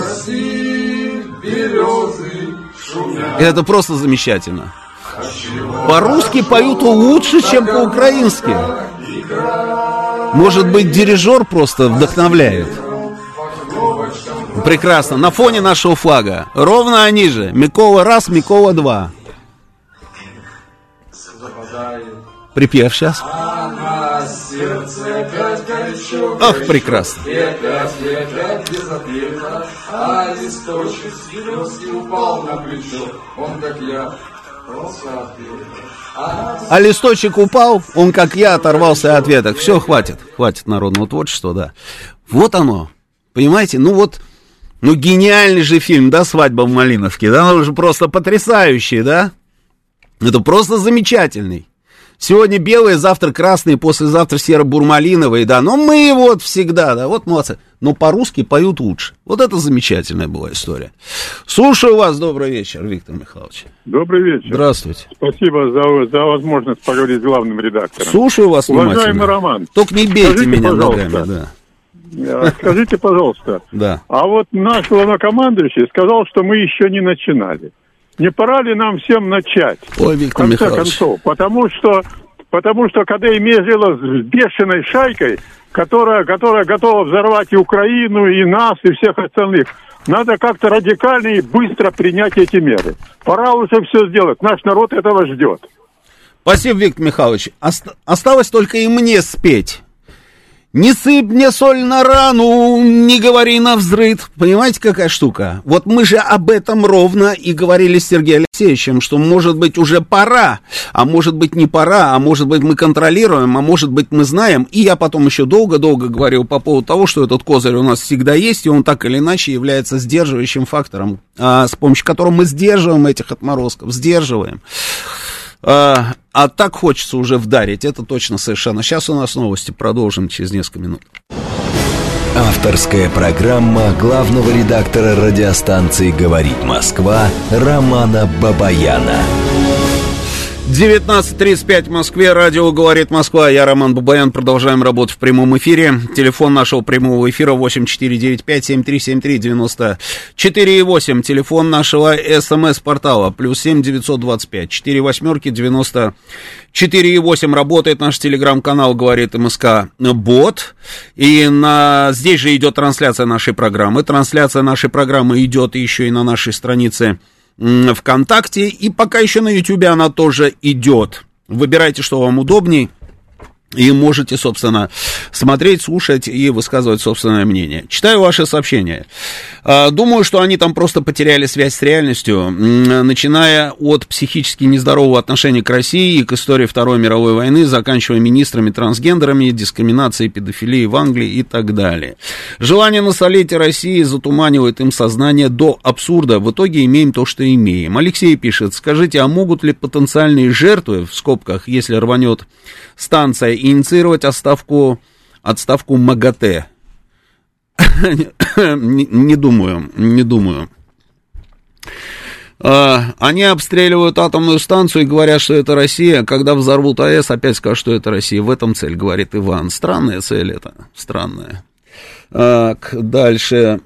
Это просто замечательно. По-русски поют лучше, чем по-украински. Может быть, дирижер просто вдохновляет. Прекрасно. На фоне нашего флага. Ровно они же. Микола раз, Микола два. Припев сейчас. Ах, прекрасно. А листочек упал он, как я, оторвался от веток. Все, хватит, хватит народного творчества, да. Вот оно, понимаете, ну вот, ну гениальный же фильм, да, «Свадьба в Малиновке», да, он же просто потрясающий, да. Это просто замечательный. Сегодня белые, завтра красные, послезавтра серо-бурмалиновые, да. Но мы вот всегда, да, вот молодцы. Но по-русски поют лучше. Вот это замечательная была история. Слушаю вас, добрый вечер, Виктор Михайлович. Добрый вечер. Здравствуйте. Спасибо за, за возможность поговорить с главным редактором. Слушаю вас Уважаемый Роман. Только не бейте скажите, меня ногами, да. Э, скажите, пожалуйста, да. а вот наш главнокомандующий сказал, что мы еще не начинали. Не пора ли нам всем начать? Ой, Виктор в конце Михайлович. концов, потому что, потому что когда имеешь дело с бешеной шайкой, которая, которая готова взорвать и Украину, и нас, и всех остальных, надо как-то радикально и быстро принять эти меры. Пора уже все сделать. Наш народ этого ждет. Спасибо, Виктор Михайлович. Ост- осталось только и мне спеть. Не сыпь мне соль на рану, не говори на взрыв. Понимаете, какая штука? Вот мы же об этом ровно и говорили с Сергеем Алексеевичем, что может быть уже пора, а может быть не пора, а может быть мы контролируем, а может быть мы знаем. И я потом еще долго-долго говорил по поводу того, что этот козырь у нас всегда есть, и он так или иначе является сдерживающим фактором, а, с помощью которого мы сдерживаем этих отморозков, сдерживаем. А, а так хочется уже вдарить, это точно совершенно. Сейчас у нас новости, продолжим через несколько минут. Авторская программа главного редактора радиостанции «Говорит Москва» Романа Бабаяна. 19.35 в Москве, радио «Говорит Москва», я Роман Бабаян, продолжаем работать в прямом эфире. Телефон нашего прямого эфира 8495-7373-94,8. Телефон нашего СМС-портала плюс 7 925 4 восьмерки 94,8. Работает наш телеграм-канал «Говорит МСК Бот». И на... здесь же идет трансляция нашей программы. Трансляция нашей программы идет еще и на нашей странице ВКонтакте, и пока еще на Ютубе она тоже идет. Выбирайте, что вам удобней. И можете, собственно, смотреть, слушать и высказывать собственное мнение. Читаю ваши сообщения. А, думаю, что они там просто потеряли связь с реальностью, начиная от психически нездорового отношения к России и к истории Второй мировой войны, заканчивая министрами, трансгендерами, дискриминацией, педофилией в Англии и так далее. Желание насолить России затуманивает им сознание до абсурда. В итоге имеем то, что имеем. Алексей пишет, скажите, а могут ли потенциальные жертвы, в скобках, если рванет станция, инициировать отставку, отставку МАГАТЭ. не, не думаю, не думаю. А, они обстреливают атомную станцию и говорят, что это Россия. Когда взорвут АЭС, опять скажут, что это Россия. В этом цель, говорит Иван. Странная цель это, странная. Так, дальше.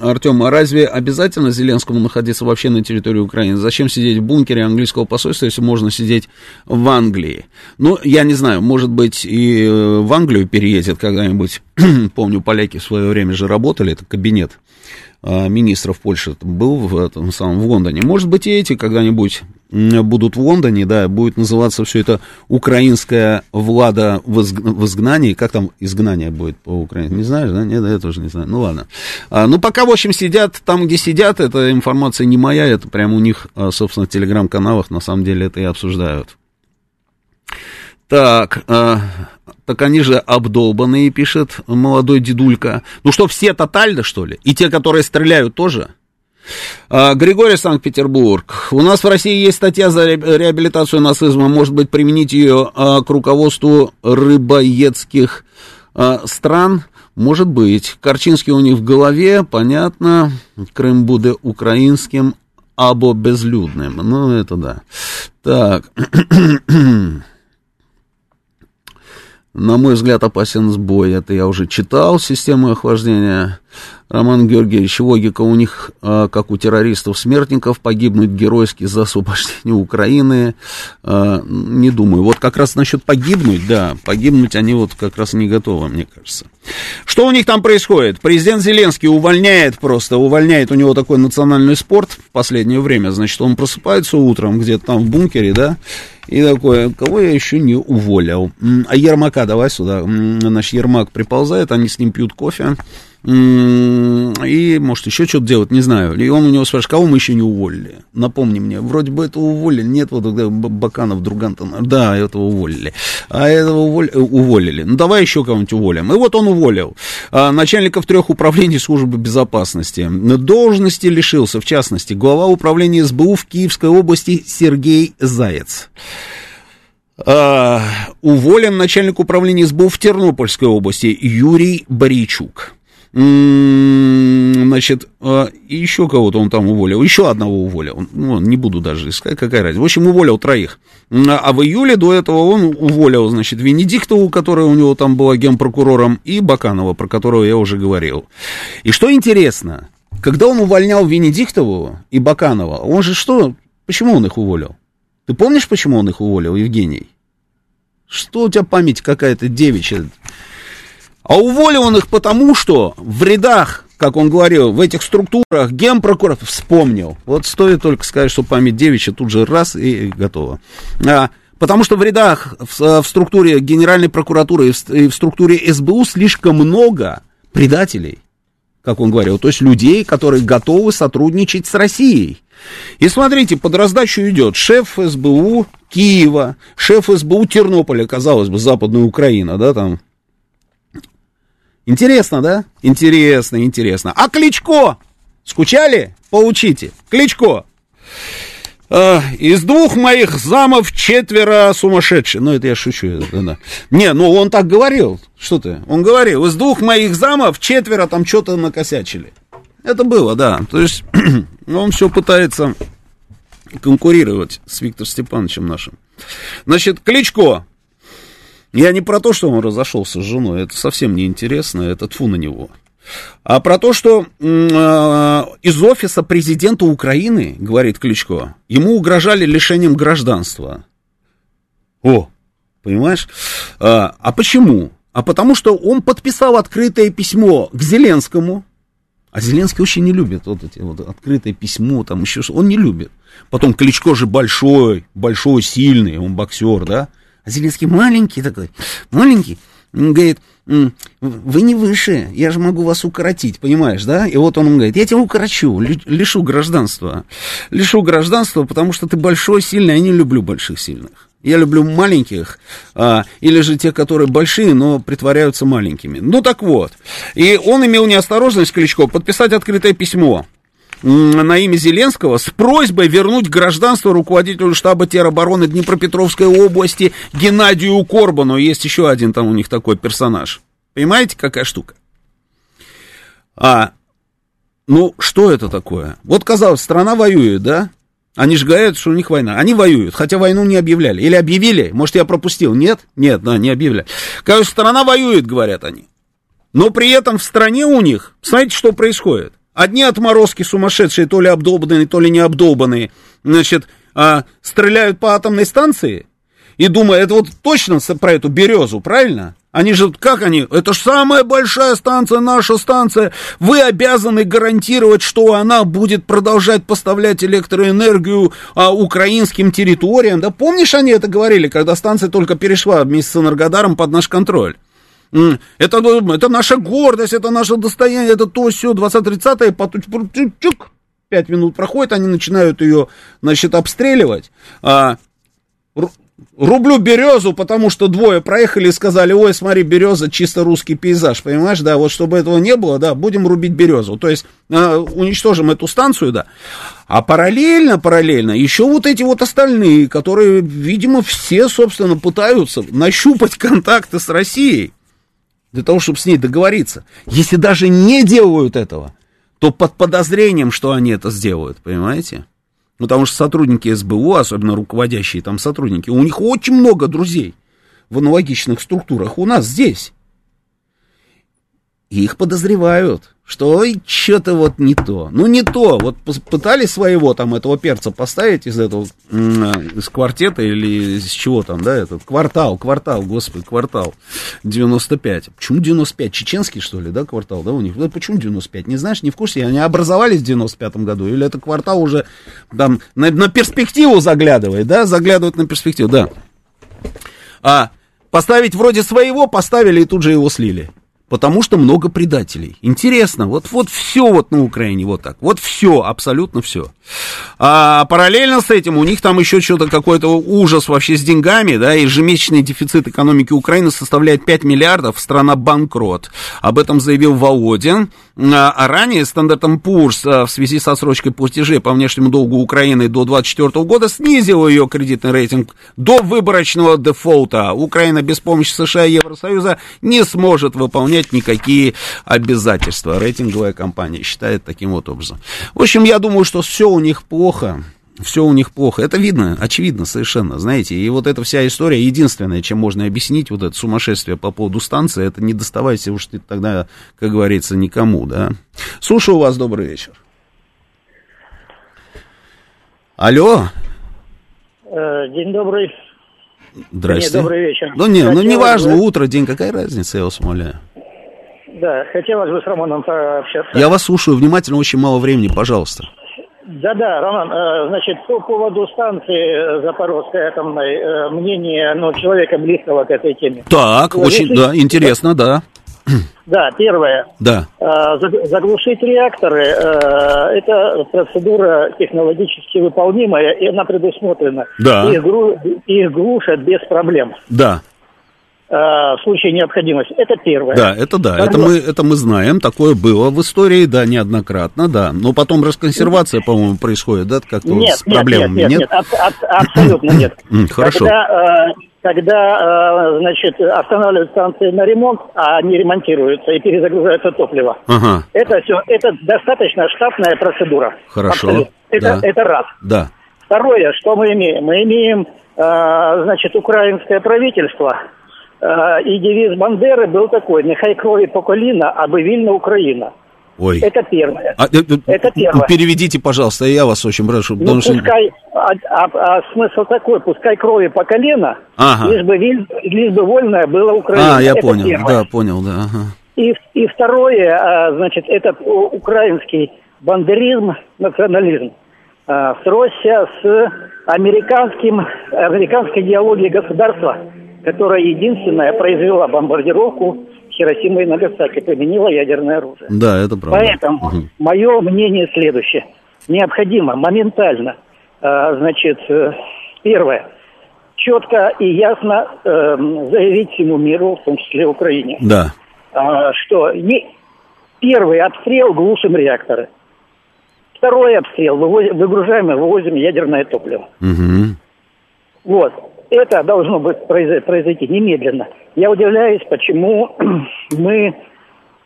Артем, а разве обязательно Зеленскому находиться вообще на территории Украины? Зачем сидеть в бункере английского посольства, если можно сидеть в Англии? Ну, я не знаю, может быть, и в Англию переедет когда-нибудь помню, поляки в свое время же работали, это кабинет министров Польши был в этом самом в Лондоне. Может быть, и эти когда-нибудь будут в Лондоне, да, будет называться все это украинская влада в, изгнании. Как там изгнание будет по украински? Не знаешь, да? Нет, я тоже не знаю. Ну ладно. А, ну, пока, в общем, сидят там, где сидят, эта информация не моя, это прямо у них, а, собственно, в телеграм-каналах на самом деле это и обсуждают. Так, э, так они же обдолбанные, пишет молодой дедулька. Ну что, все тотально, что ли? И те, которые стреляют, тоже? А, Григорий Санкт-Петербург. У нас в России есть статья за реабилитацию нацизма. Может быть, применить ее а, к руководству рыбоедских а, стран? Может быть. Корчинский у них в голове, понятно. Крым будет украинским, або безлюдным. Ну, это да. Так. На мой взгляд, опасен сбой. Это я уже читал, систему охлаждения. Роман Георгиевич, логика у них, а, как у террористов-смертников, погибнуть геройски за освобождение Украины. А, не думаю. Вот как раз насчет погибнуть, да, погибнуть они вот как раз не готовы, мне кажется. Что у них там происходит? Президент Зеленский увольняет просто, увольняет у него такой национальный спорт в последнее время. Значит, он просыпается утром где-то там в бункере, да, и такое, кого я еще не уволил? А Ермака давай сюда. Значит, Ермак приползает, они с ним пьют кофе. И, может, еще что-то делать, не знаю. И он у него спрашивает, кого мы еще не уволили? Напомни мне, вроде бы этого уволили. Нет, вот Баканов, Другантон. Да, этого уволили. А этого уволили. уволили. Ну, давай еще кого-нибудь уволим. И вот он уволил. А, начальников трех управлений службы безопасности. Должности лишился, в частности, глава управления СБУ в Киевской области Сергей Заяц. Uh, уволен начальник управления СБУ в Тернопольской области Юрий Боричук. Значит, а, еще кого-то он там уволил, еще одного уволил, ну, не буду даже искать, какая разница. В общем, уволил троих. А в июле до этого он уволил, значит, Венедиктову, которая у него там была генпрокурором, и Баканова, про которого я уже говорил. И что интересно, когда он увольнял Венедиктову и Баканова, он же что, почему он их уволил? Ты помнишь, почему он их уволил, Евгений? Что у тебя память какая-то девичья? А уволил он их потому, что в рядах, как он говорил, в этих структурах генпрокурор вспомнил. Вот стоит только сказать, что память девичья тут же раз и готово. А, потому что в рядах, в, в структуре Генеральной прокуратуры и в, и в структуре СБУ слишком много предателей, как он говорил, то есть людей, которые готовы сотрудничать с Россией. И смотрите, под раздачу идет шеф СБУ Киева, шеф СБУ Тернополя, казалось бы, Западная Украина, да, там Интересно, да? Интересно, интересно. А Кличко? Скучали? Поучите. Кличко. Э, из двух моих замов четверо сумасшедшие. Ну, это я шучу. Да, да. Не, ну он так говорил. Что ты? Он говорил, из двух моих замов четверо там что-то накосячили. Это было, да. То есть он все пытается конкурировать с Виктором Степановичем нашим. Значит, Кличко я не про то, что он разошелся с женой, это совсем не интересно, это тфу на него. А про то, что э, из офиса президента Украины, говорит Кличко, ему угрожали лишением гражданства. О, понимаешь? А, а почему? А потому что он подписал открытое письмо к Зеленскому. А Зеленский очень не любит вот эти вот открытое письмо, там еще что. Он не любит. Потом Кличко же большой, большой, сильный, он боксер, да? А Зеленский маленький такой, маленький, говорит, вы не выше, я же могу вас укоротить, понимаешь, да? И вот он говорит, я тебя укорочу, лишу гражданства. Лишу гражданства, потому что ты большой, сильный, я не люблю больших, сильных. Я люблю маленьких, а, или же те, которые большие, но притворяются маленькими. Ну так вот. И он имел неосторожность, Кличко, подписать открытое письмо на имя Зеленского с просьбой вернуть гражданство руководителю штаба теробороны Днепропетровской области Геннадию Корбану. Есть еще один там у них такой персонаж. Понимаете, какая штука? А, ну, что это такое? Вот, казалось, страна воюет, да? Они же говорят, что у них война. Они воюют, хотя войну не объявляли. Или объявили? Может, я пропустил? Нет? Нет, да, не объявляли. Короче, страна воюет, говорят они. Но при этом в стране у них, знаете, что происходит? Одни отморозки сумасшедшие, то ли обдолбанные, то ли не обдолбанные, значит, а, стреляют по атомной станции и думают, это вот точно про эту березу, правильно? Они же, как они? Это же самая большая станция, наша станция. Вы обязаны гарантировать, что она будет продолжать поставлять электроэнергию а, украинским территориям. Да помнишь, они это говорили, когда станция только перешла вместе с Энергодаром под наш контроль? Это, ну, это наша гордость, это наше достояние, это то, все, 20-30, потом чук, 5 минут проходит, они начинают ее, значит, обстреливать. А, ру- рублю березу, потому что двое проехали и сказали, ой, смотри, береза, чисто русский пейзаж, понимаешь, да, вот чтобы этого не было, да, будем рубить березу, то есть а, уничтожим эту станцию, да. А параллельно, параллельно, еще вот эти вот остальные, которые, видимо, все, собственно, пытаются нащупать контакты с Россией для того, чтобы с ней договориться. Если даже не делают этого, то под подозрением, что они это сделают, понимаете? Потому что сотрудники СБУ, особенно руководящие там сотрудники, у них очень много друзей в аналогичных структурах у нас здесь. И их подозревают, что что-то вот не то. Ну, не то. Вот пытались своего там этого перца поставить из этого, а, из квартета или из чего там, да, этот квартал, квартал, господи, квартал 95. Почему 95? Чеченский, что ли, да, квартал, да, у них? Да почему 95? Не знаешь, не в курсе? Они образовались в 95 году? Или это квартал уже там на, на перспективу заглядывает, да, заглядывает на перспективу, да. А поставить вроде своего поставили и тут же его слили. Потому что много предателей. Интересно, вот, вот все вот на Украине вот так. Вот все, абсолютно все. А параллельно с этим у них там еще что-то какой-то ужас вообще с деньгами, да, ежемесячный дефицит экономики Украины составляет 5 миллиардов, страна банкрот. Об этом заявил Володин. А а ранее Standard Poor's а, в связи со срочкой платежей по внешнему долгу Украины до 2024 года снизил ее кредитный рейтинг до выборочного дефолта. Украина без помощи США и Евросоюза не сможет выполнять никакие обязательства. Рейтинговая компания считает таким вот образом. В общем, я думаю, что все у них плохо. Все у них плохо. Это видно, очевидно совершенно, знаете. И вот эта вся история, единственное, чем можно объяснить вот это сумасшествие по поводу станции, это не доставайся уж ты тогда, как говорится, никому, да. Слушаю вас, добрый вечер. Алло, Э, День добрый. здрасте. Не, добрый вечер. Ну, не, ну, неважно, бы- утро, день, какая разница, я вас умоляю. Да, хотелось бы с Романом пообщаться. Я вас слушаю внимательно, очень мало времени, пожалуйста. Да-да, Роман, э, значит, по поводу станции э, Запорожской атомной, э, мнение, ну, человека близкого к этой теме. Так, Ну, очень, если- да, интересно, да, Да, первое. да. Заг- Заглушить реакторы это процедура технологически выполнимая, и она предусмотрена. Да. Их, гру- их глушат без проблем Да, в случае необходимости. Это первое. да, это да, это мы, это мы знаем, такое было в истории, да, неоднократно, да. Но потом расконсервация, по-моему, происходит, да, как-то Нет, с нет, проблемами, нет, нет, нет, аб- аб- абсолютно нет. Хорошо. Когда, э, когда э, значит, останавливают станции на ремонт, а они ремонтируются и перезагружается топливо, Ага, это все, это достаточно штатная процедура. Хорошо, Абсолютно. Это, да. это раз. да, Второе, что мы имеем? Мы имеем, э, значит, украинское правительство, э, и девиз Бандеры был такой, «Нехай крови по коліна, аби вільна Україна». ой. Это первое. А, э, э, Это первое. Переведите, пожалуйста, я вас очень прошу, Ну, потому что... пускай, а, а- а смысл такой, пускай крови по колено, Ага. лишь, бы, виль- лишь бы вольная была Украина. А, я Это понял, первое. да, понял, да, ага. И, и второе, а, значит, этот у- украинский бандеризм, национализм, а, сросся с американским, американской идеологией государства, которая единственная произвела бомбардировку Хиросимы и Нагасаки, применила ядерное оружие. Да, это правда. Поэтому Мгм. мое мнение следующее. Необходимо моментально, э, значит, э, первое, четко и ясно э, заявить всему миру, в том числе Украине, Да, а, что не, первый обстрел глушим реакторы. Второй обстрел выгружаем и вывозим ядерное топливо. Мгм. Вот. Это должно быть произо- произойти немедленно. Я удивляюсь, почему мы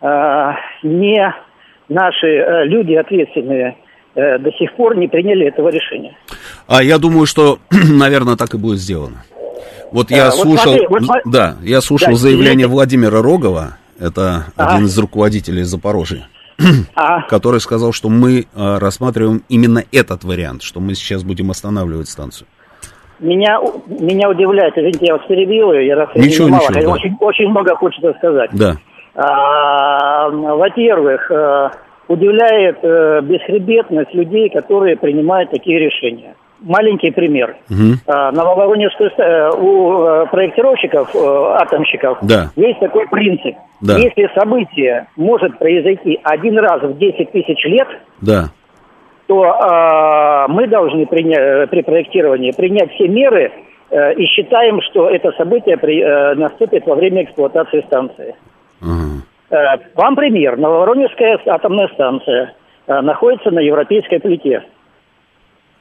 э, не наши э, люди ответственные э, до сих пор не приняли этого решения. А я думаю, что, наверное, так и будет сделано. Вот я А, вот слушал, смотри, вот да, я слушал Да, заявление извините. Владимира Рогова, это Ага. один из руководителей Запорожья, который сказал, что мы а, рассматриваем именно этот вариант, что мы сейчас будем останавливать станцию. Меня, меня удивляет, извините, я вас перебил, я раз Ничего, мало, ничего, да. очень, очень много хочется сказать. Да. А, во-первых, э, удивляет э, бесхребетность людей, которые принимают такие решения. Маленький пример. Мгм. А, На Воронежской э, у проектировщиков, атомщиков, Да. есть такой принцип. Да. Если событие может произойти один раз в 10 тысяч лет, Да. То э, мы должны приня- при проектировании принять все меры э, и считаем, что это событие при- э, наступит во время эксплуатации станции. Э, вам пример. Нововоронежская атомная станция э, находится на европейской плите,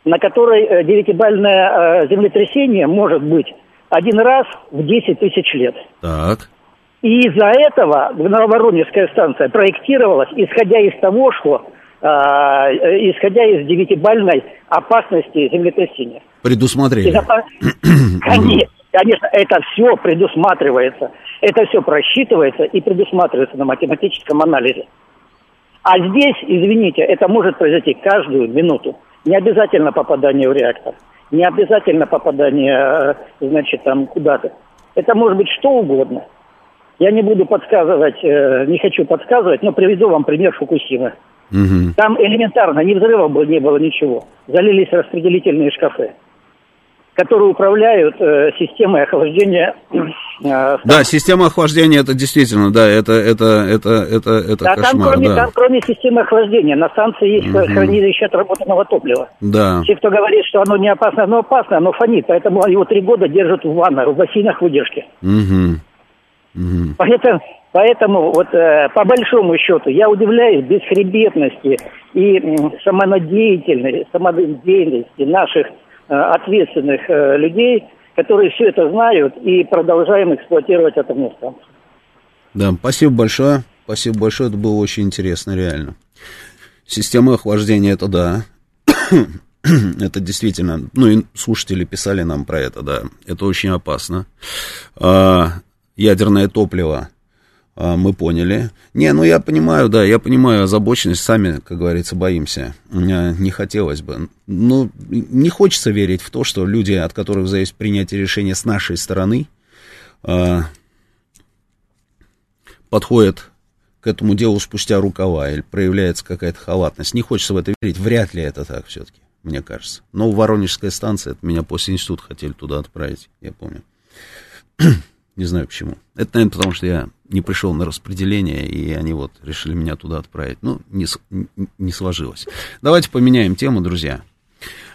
на которой э, девятибальное э, землетрясение может быть один раз в 10 тысяч лет. Так. И из-за этого Нововоронежская станция проектировалась, исходя из того, что исходя из девятибальной опасности землетрясения. Предусмотрели. Конечно, конечно, это все предусматривается. Это все просчитывается и предусматривается на математическом анализе. А здесь, извините, это может произойти каждую минуту. Не обязательно попадание в реактор, не обязательно попадание, э, значит, там куда-то. Это может быть что угодно. Я не буду подсказывать, э, не хочу подсказывать, но приведу вам пример Фукусимы. Мгм. Там элементарно, ни взрывов бы не было ничего. Залились распределительные шкафы, которые управляют э, системой охлаждения. э, Да, система охлаждения это действительно, да, это, это, это, это, это Да, там кошмар, кроме, да. там кроме системы охлаждения на станции есть Мгм. хранилище отработанного топлива. Да. Те, кто говорит, что оно не опасно, оно опасно, оно фонит, поэтому его три года держат в ваннах, в бассейнах выдержки. Мгм. Мгм. Поэтому, поэтому вот э, по большому счету я удивляюсь бесхребетности и м, самонадеятельности, самонадеятельности наших э, ответственных э, людей, которые все это знают и продолжаем эксплуатировать атомную станцию. Да, спасибо большое. Спасибо большое, это было очень интересно, реально. Система охлаждения, это да. это действительно, ну и слушатели писали нам про это, да. Это очень опасно. А, ядерное топливо, а, мы поняли. Не, ну я понимаю, да, я понимаю озабоченность, сами, как говорится, боимся. Не хотелось бы. Ну, не хочется верить в то, что люди, от которых зависит принятие решения с нашей стороны, а, подходят к этому делу спустя рукава или проявляется какая-то халатность. Не хочется в это верить. Вряд ли это так все-таки, мне кажется. Но Воронежская станция, это меня после института хотели туда отправить, я помню. Не знаю почему. Это, наверное, потому что я не пришел на распределение, и они вот решили меня туда отправить. Ну, не, не сложилось. Давайте поменяем тему, друзья.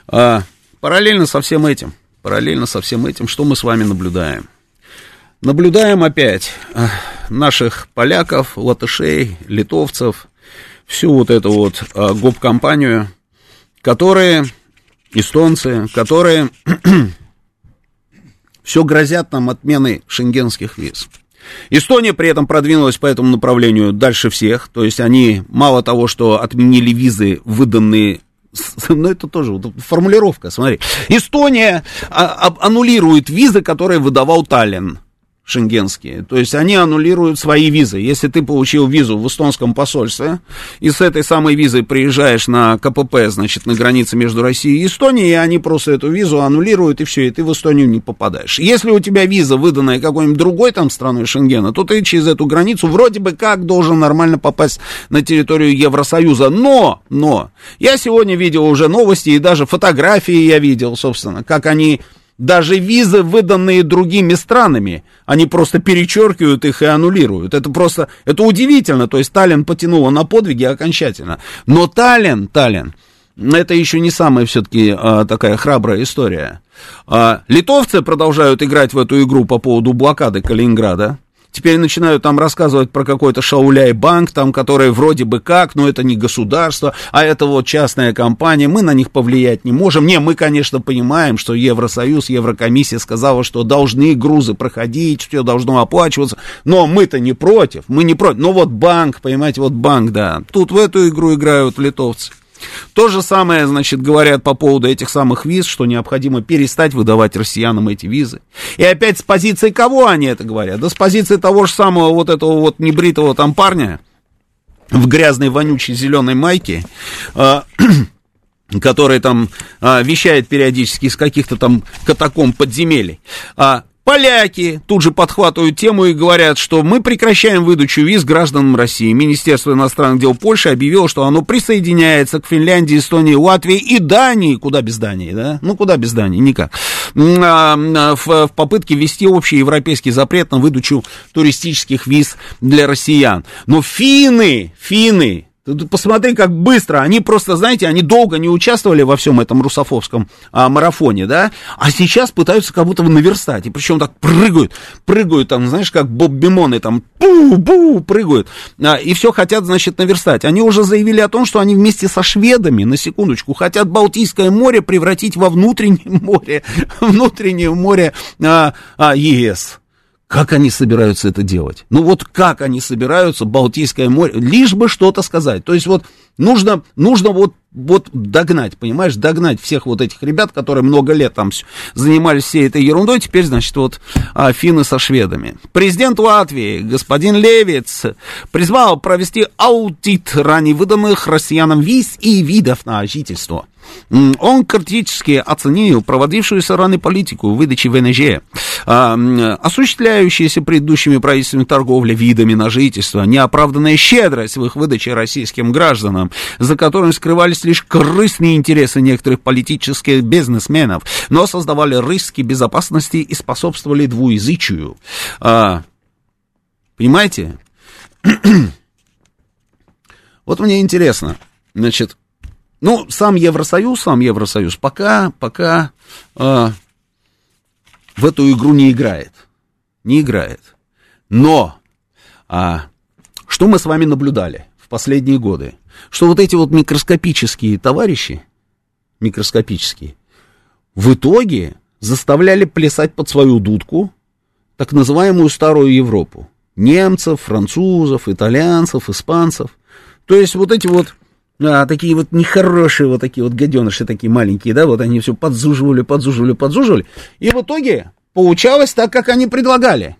А, параллельно со всем этим, параллельно со всем этим, что мы с вами наблюдаем? Наблюдаем опять а, наших поляков, латышей, литовцев, всю вот эту вот а, гоп-компанию, которые, эстонцы, которые все грозят нам отменой шенгенских виз. Эстония при этом продвинулась по этому направлению дальше всех, то есть они мало того, что отменили визы, выданные с- ну, это тоже формулировка, смотри. Эстония а- аннулирует визы, которые выдавал Таллин шенгенские. То есть они аннулируют свои визы. Если ты получил визу в эстонском посольстве, и с этой самой визой приезжаешь на КПП, значит, на границе между Россией и Эстонией, они просто эту визу аннулируют, и все, и ты в Эстонию не попадаешь. Если у тебя виза, выданная какой-нибудь другой там страной Шенгена, то ты через эту границу вроде бы как должен нормально попасть на территорию Евросоюза. Но, но, я сегодня видел уже новости, и даже фотографии я видел, собственно, как они даже визы, выданные другими странами, они просто перечеркивают их и аннулируют. Это просто, это удивительно. То есть Таллин потянуло на подвиги окончательно. Но Таллин, Таллин, это еще не самая все-таки а, такая храбрая история. А, литовцы продолжают играть в эту игру по поводу блокады Калининграда. Теперь начинают там рассказывать про какой-то Шауляй-банк, там, который вроде бы как, но это не государство, а это вот частная компания, мы на них повлиять не можем. Не, мы, конечно, понимаем, что Евросоюз, Еврокомиссия сказала, что должны грузы проходить, все должно оплачиваться, но мы-то не против, мы не против. Но вот банк, понимаете, вот банк, да, тут в эту игру играют литовцы. То же самое, значит, говорят по поводу этих самых виз, что необходимо перестать выдавать россиянам эти визы. И опять с позиции кого они это говорят? Да с позиции того же самого вот этого вот небритого там парня в грязной вонючей зеленой майке, а, который там а, вещает периодически из каких-то там катакомб подземелий. А, Поляки тут же подхватывают тему и говорят, что мы прекращаем выдачу виз гражданам России. Министерство иностранных дел Польши объявило, что оно присоединяется к Финляндии, Эстонии, Латвии и Дании. Куда без Дании, да? Ну, куда без Дании? Никак. А, а, в, попытке ввести общий европейский запрет на выдачу туристических виз для россиян. Но финны, финны, посмотри, как быстро. Они просто, знаете, они долго не участвовали во всем этом русофобском а, марафоне, да, а сейчас пытаются как будто наверстать. И причем так прыгают, прыгают там, знаешь, как Боб Бимоны там, бу-бу, прыгают. А, и все хотят, значит, наверстать. Они уже заявили о том, что они вместе со шведами, на секундочку, хотят Балтийское море превратить во внутреннее море, внутреннее море а, а, ЕС. Как они собираются это делать? Ну вот как они собираются Балтийское море, лишь бы что-то сказать. То есть вот нужно, нужно вот, вот догнать, понимаешь, догнать всех вот этих ребят, которые много лет там занимались всей этой ерундой, теперь, значит, вот а, финны со шведами. Президент Латвии, господин Левиц, призвал провести аудит ранее выданных россиянам виз и видов на жительство. Он критически оценил проводившуюся ранее политику выдачи ВНЖ, осуществляющиеся предыдущими правительствами торговля видами на жительство, неоправданная щедрость в их выдаче российским гражданам, за которыми скрывались лишь корыстные интересы некоторых политических бизнесменов, но создавали риски безопасности и способствовали двуязычию. А, понимаете? вот мне интересно, значит, ну, сам Евросоюз, сам Евросоюз пока, пока э, в эту игру не играет. Не играет. Но а, что мы с вами наблюдали в последние годы? Что вот эти вот микроскопические товарищи, микроскопические, в итоге заставляли плясать под свою дудку так называемую старую Европу. Немцев, французов, итальянцев, испанцев. То есть вот эти вот а, такие вот нехорошие вот такие вот гаденыши, такие маленькие, да, вот они все подзуживали, подзуживали, подзуживали. И в итоге получалось так, как они предлагали.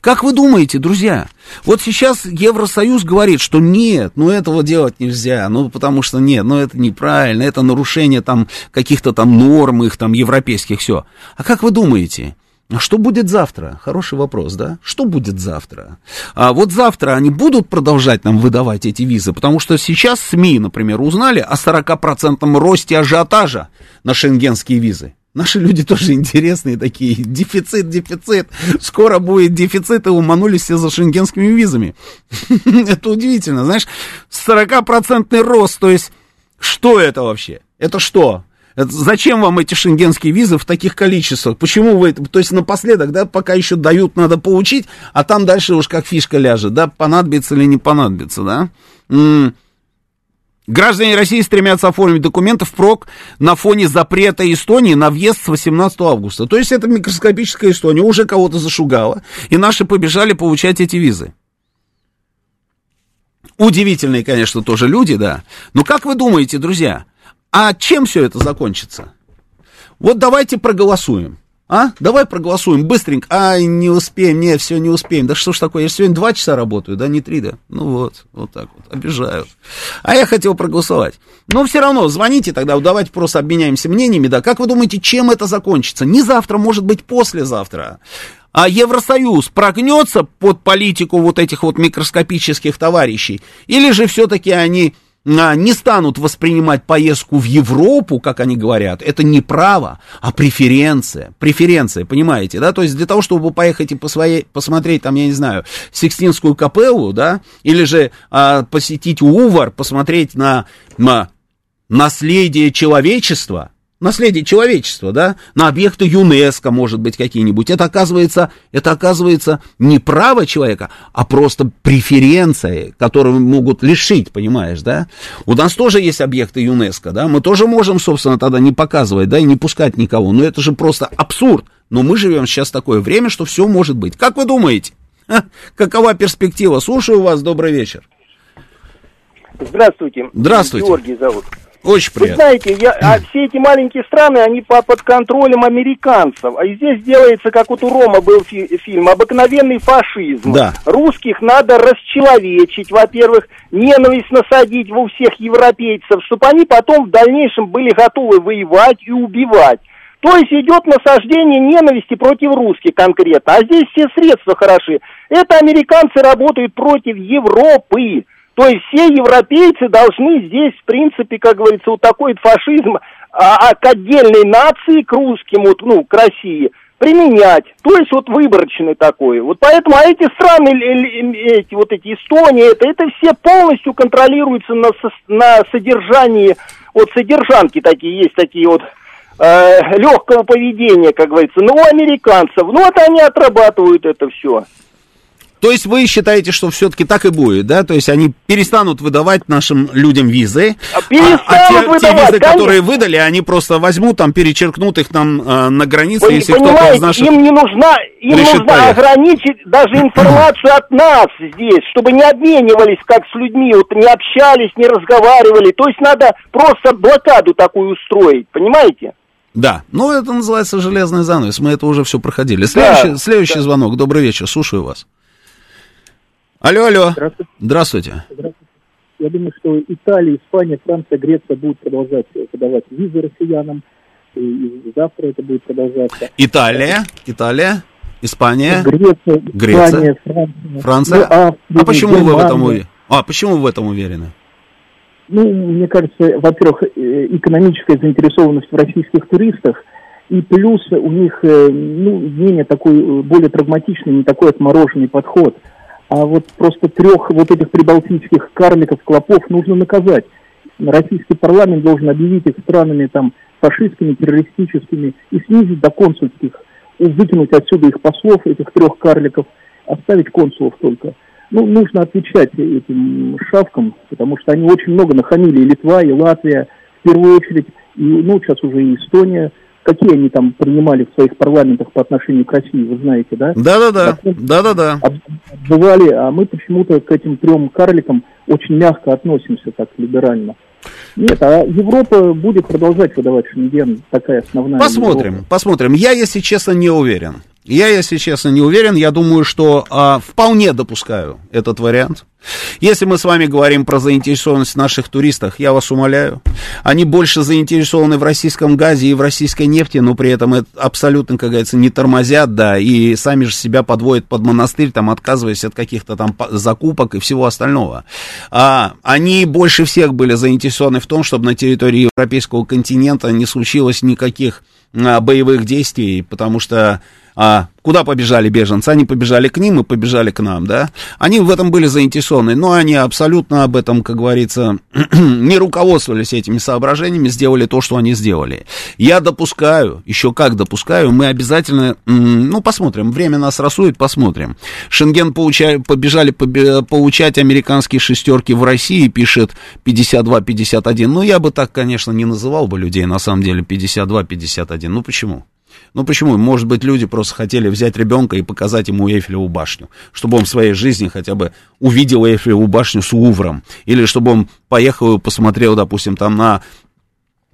Как вы думаете, друзья, вот сейчас Евросоюз говорит, что нет, ну этого делать нельзя, ну потому что нет, ну это неправильно, это нарушение там каких-то там норм их там европейских, все. А как вы думаете, что будет завтра? Хороший вопрос, да? Что будет завтра? А вот завтра они будут продолжать нам выдавать эти визы, потому что сейчас СМИ, например, узнали о 40% росте ажиотажа на шенгенские визы. Наши люди тоже интересные такие. Дефицит, дефицит. Скоро будет дефицит, и уманулись все за шенгенскими визами. Это удивительно, знаешь. 40% рост, то есть, что это вообще? Это что? Это зачем вам эти шенгенские визы в таких количествах? Почему вы, то есть напоследок, да, пока еще дают, надо получить, а там дальше уж как фишка ляжет, да, понадобится или не понадобится, да? Граждане России стремятся оформить документы впрок на фоне запрета Эстонии на въезд с 18 августа. То есть это микроскопическая Эстония уже кого-то зашугала, и наши побежали получать эти визы. Удивительные, конечно, тоже люди, да. Но как вы думаете, друзья, а чем все это закончится? Вот давайте проголосуем. А? Давай проголосуем быстренько. А, не успеем, не, все, не успеем. Да что ж такое, я сегодня два часа работаю, да, не три, да. Ну вот, вот так вот, обижают. А я хотел проголосовать. Но все равно, звоните тогда, давайте просто обменяемся мнениями, да. Как вы думаете, чем это закончится? Не завтра, может быть, послезавтра. А Евросоюз прогнется под политику вот этих вот микроскопических товарищей? Или же все-таки они не станут воспринимать поездку в Европу, как они говорят, это не право, а преференция. Преференция, понимаете, да? То есть для того, чтобы поехать и по своей, посмотреть там, я не знаю, Сикстинскую капеллу, да, или же а, посетить Увар, посмотреть на, на наследие человечества, наследие человечества, да, на объекты ЮНЕСКО, может быть, какие-нибудь. Это оказывается, это оказывается не право человека, а просто преференция, которую могут лишить, понимаешь, да. У нас тоже есть объекты ЮНЕСКо, да, мы тоже можем, собственно, тогда не показывать, да, и не пускать никого, но это же просто абсурд. Но мы живем сейчас такое время, что все может быть. Как вы думаете? Какова перспектива? Слушаю вас, добрый вечер. Здравствуйте. Здравствуйте. Георгий зовут. Очень Вы приятно. знаете, я, а все эти маленькие страны, они по, под контролем американцев. А здесь делается, как вот у Рома был фи- фильм, обыкновенный фашизм. Да. Русских надо расчеловечить, во-первых, ненависть насадить у всех европейцев, чтобы они потом в дальнейшем были готовы воевать и убивать. То есть идет насаждение ненависти против русских конкретно. А здесь все средства хороши. Это американцы работают против Европы. То есть все европейцы должны здесь, в принципе, как говорится, вот такой фашизм а, а к отдельной нации, к русским, вот, ну, к России, применять. То есть вот выборочный такой. Вот поэтому, а эти страны, эти вот эти Эстония, это, это все полностью контролируются на, на содержании, вот содержанки такие есть, такие вот э, легкого поведения, как говорится. Ну, у американцев, ну вот они отрабатывают это все. То есть вы считаете, что все-таки так и будет, да? То есть они перестанут выдавать нашим людям визы, а, перестанут а те, те выдавать, визы, конечно. которые выдали, они просто возьмут, там, перечеркнут их там э, на границе, Вы если кто-то из наших... им не нужна, им нужно поехать. ограничить даже информацию от нас здесь, чтобы не обменивались как с людьми, вот не общались, не разговаривали. То есть надо просто блокаду такую устроить, понимаете? Да, ну это называется железный занавес, мы это уже все проходили. Следующий, следующий звонок, добрый вечер, слушаю вас. Алло, алло. Здравствуйте. Здравствуйте. Я думаю, что Италия, Испания, Франция, Греция будут продолжать э, подавать визы россиянам. И, и завтра это будет продолжаться. Италия, Италия, Испания, Греция, Греция, Испания, Франция. Франция. Ну, а, а почему вы в этом Германия. уверены? А почему вы в этом уверены? Ну, мне кажется, во-первых, э, экономическая заинтересованность в российских туристах, и плюс у них, э, ну, менее такой, более травматичный, не такой отмороженный подход. А вот просто трех вот этих прибалтийских карликов, клопов нужно наказать. Российский парламент должен объявить их странами там фашистскими, террористическими и снизить до консульских, и выкинуть отсюда их послов, этих трех карликов, оставить консулов только. Ну, нужно отвечать этим шавкам, потому что они очень много нахамили, и Литва, и Латвия, в первую очередь, и, ну, сейчас уже и Эстония. Какие они там принимали в своих парламентах по отношению к России, вы знаете, да? Да-да-да, да-да-да. Обзывали, а мы почему-то к этим трем карликам очень мягко относимся, так либерально. Нет, а Европа будет продолжать выдавать Шенген, такая основная. Посмотрим, Европа. посмотрим. Я, если честно, не уверен. Я, если честно, не уверен. Я думаю, что а, вполне допускаю этот вариант. Если мы с вами говорим про заинтересованность наших туристах, я вас умоляю, они больше заинтересованы в российском газе и в российской нефти, но при этом это абсолютно, как говорится, не тормозят, да, и сами же себя подводят под монастырь, там, отказываясь от каких-то там по- закупок и всего остального. А, они больше всех были заинтересованы в том, чтобы на территории европейского континента не случилось никаких а, боевых действий, потому что а, куда побежали беженцы? Они побежали к ним и побежали к нам, да? Они в этом были заинтересованы, но они абсолютно об этом, как говорится, не руководствовались этими соображениями, сделали то, что они сделали. Я допускаю, еще как допускаю, мы обязательно, ну, посмотрим, время нас рассудит, посмотрим. Шенген получа- побежали побе- получать американские шестерки в России, пишет 52-51. Ну, я бы так, конечно, не называл бы людей, на самом деле, 52-51. Ну, почему? Ну почему? Может быть, люди просто хотели взять ребенка и показать ему Эйфелеву башню, чтобы он в своей жизни хотя бы увидел Эйфелеву башню с Лувром, или чтобы он поехал и посмотрел, допустим, там на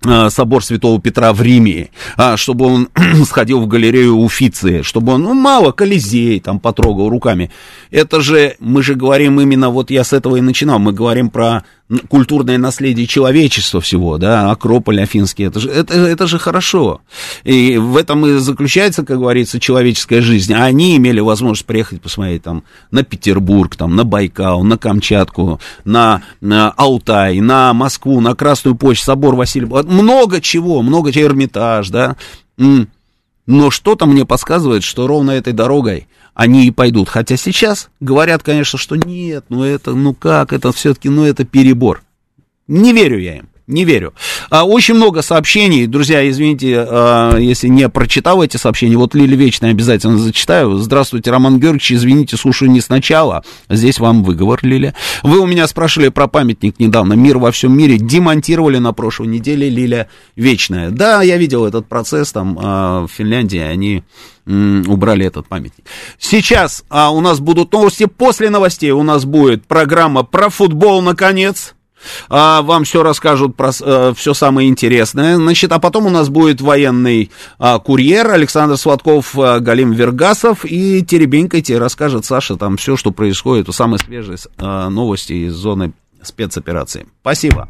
э, собор Святого Петра в Риме, а, чтобы он сходил в галерею Уфиции, чтобы он, ну, мало, Колизей там потрогал руками. Это же, мы же говорим именно, вот я с этого и начинал, мы говорим про культурное наследие человечества всего, да, Акрополь Афинский, это же, это, это же хорошо. И в этом и заключается, как говорится, человеческая жизнь. А они имели возможность приехать посмотреть там на Петербург, там, на Байкал, на Камчатку, на, на Алтай, на Москву, на Красную почту, собор Василия. Много чего, много чего, Эрмитаж, да. Но что-то мне подсказывает, что ровно этой дорогой они и пойдут. Хотя сейчас говорят, конечно, что нет, ну это, ну как, это все-таки, ну это перебор. Не верю я им. Не верю. А, очень много сообщений. Друзья, извините, а, если не прочитал эти сообщения. Вот Лили Вечная обязательно зачитаю. Здравствуйте, Роман Георгиевич. Извините, слушаю не сначала. Здесь вам выговор, Лиля. Вы у меня спрашивали про памятник недавно. Мир во всем мире демонтировали на прошлой неделе Лиля Вечная. Да, я видел этот процесс там а, в Финляндии. Они убрали этот памятник. Сейчас а, у нас будут новости. После новостей у нас будет программа про футбол, наконец. А, вам все расскажут про а, все самое интересное. Значит, а потом у нас будет военный а, курьер Александр Сладков, а, Галим Вергасов и Теребенькайте расскажет Саша там все, что происходит, самые свежие новости из зоны спецоперации. Спасибо.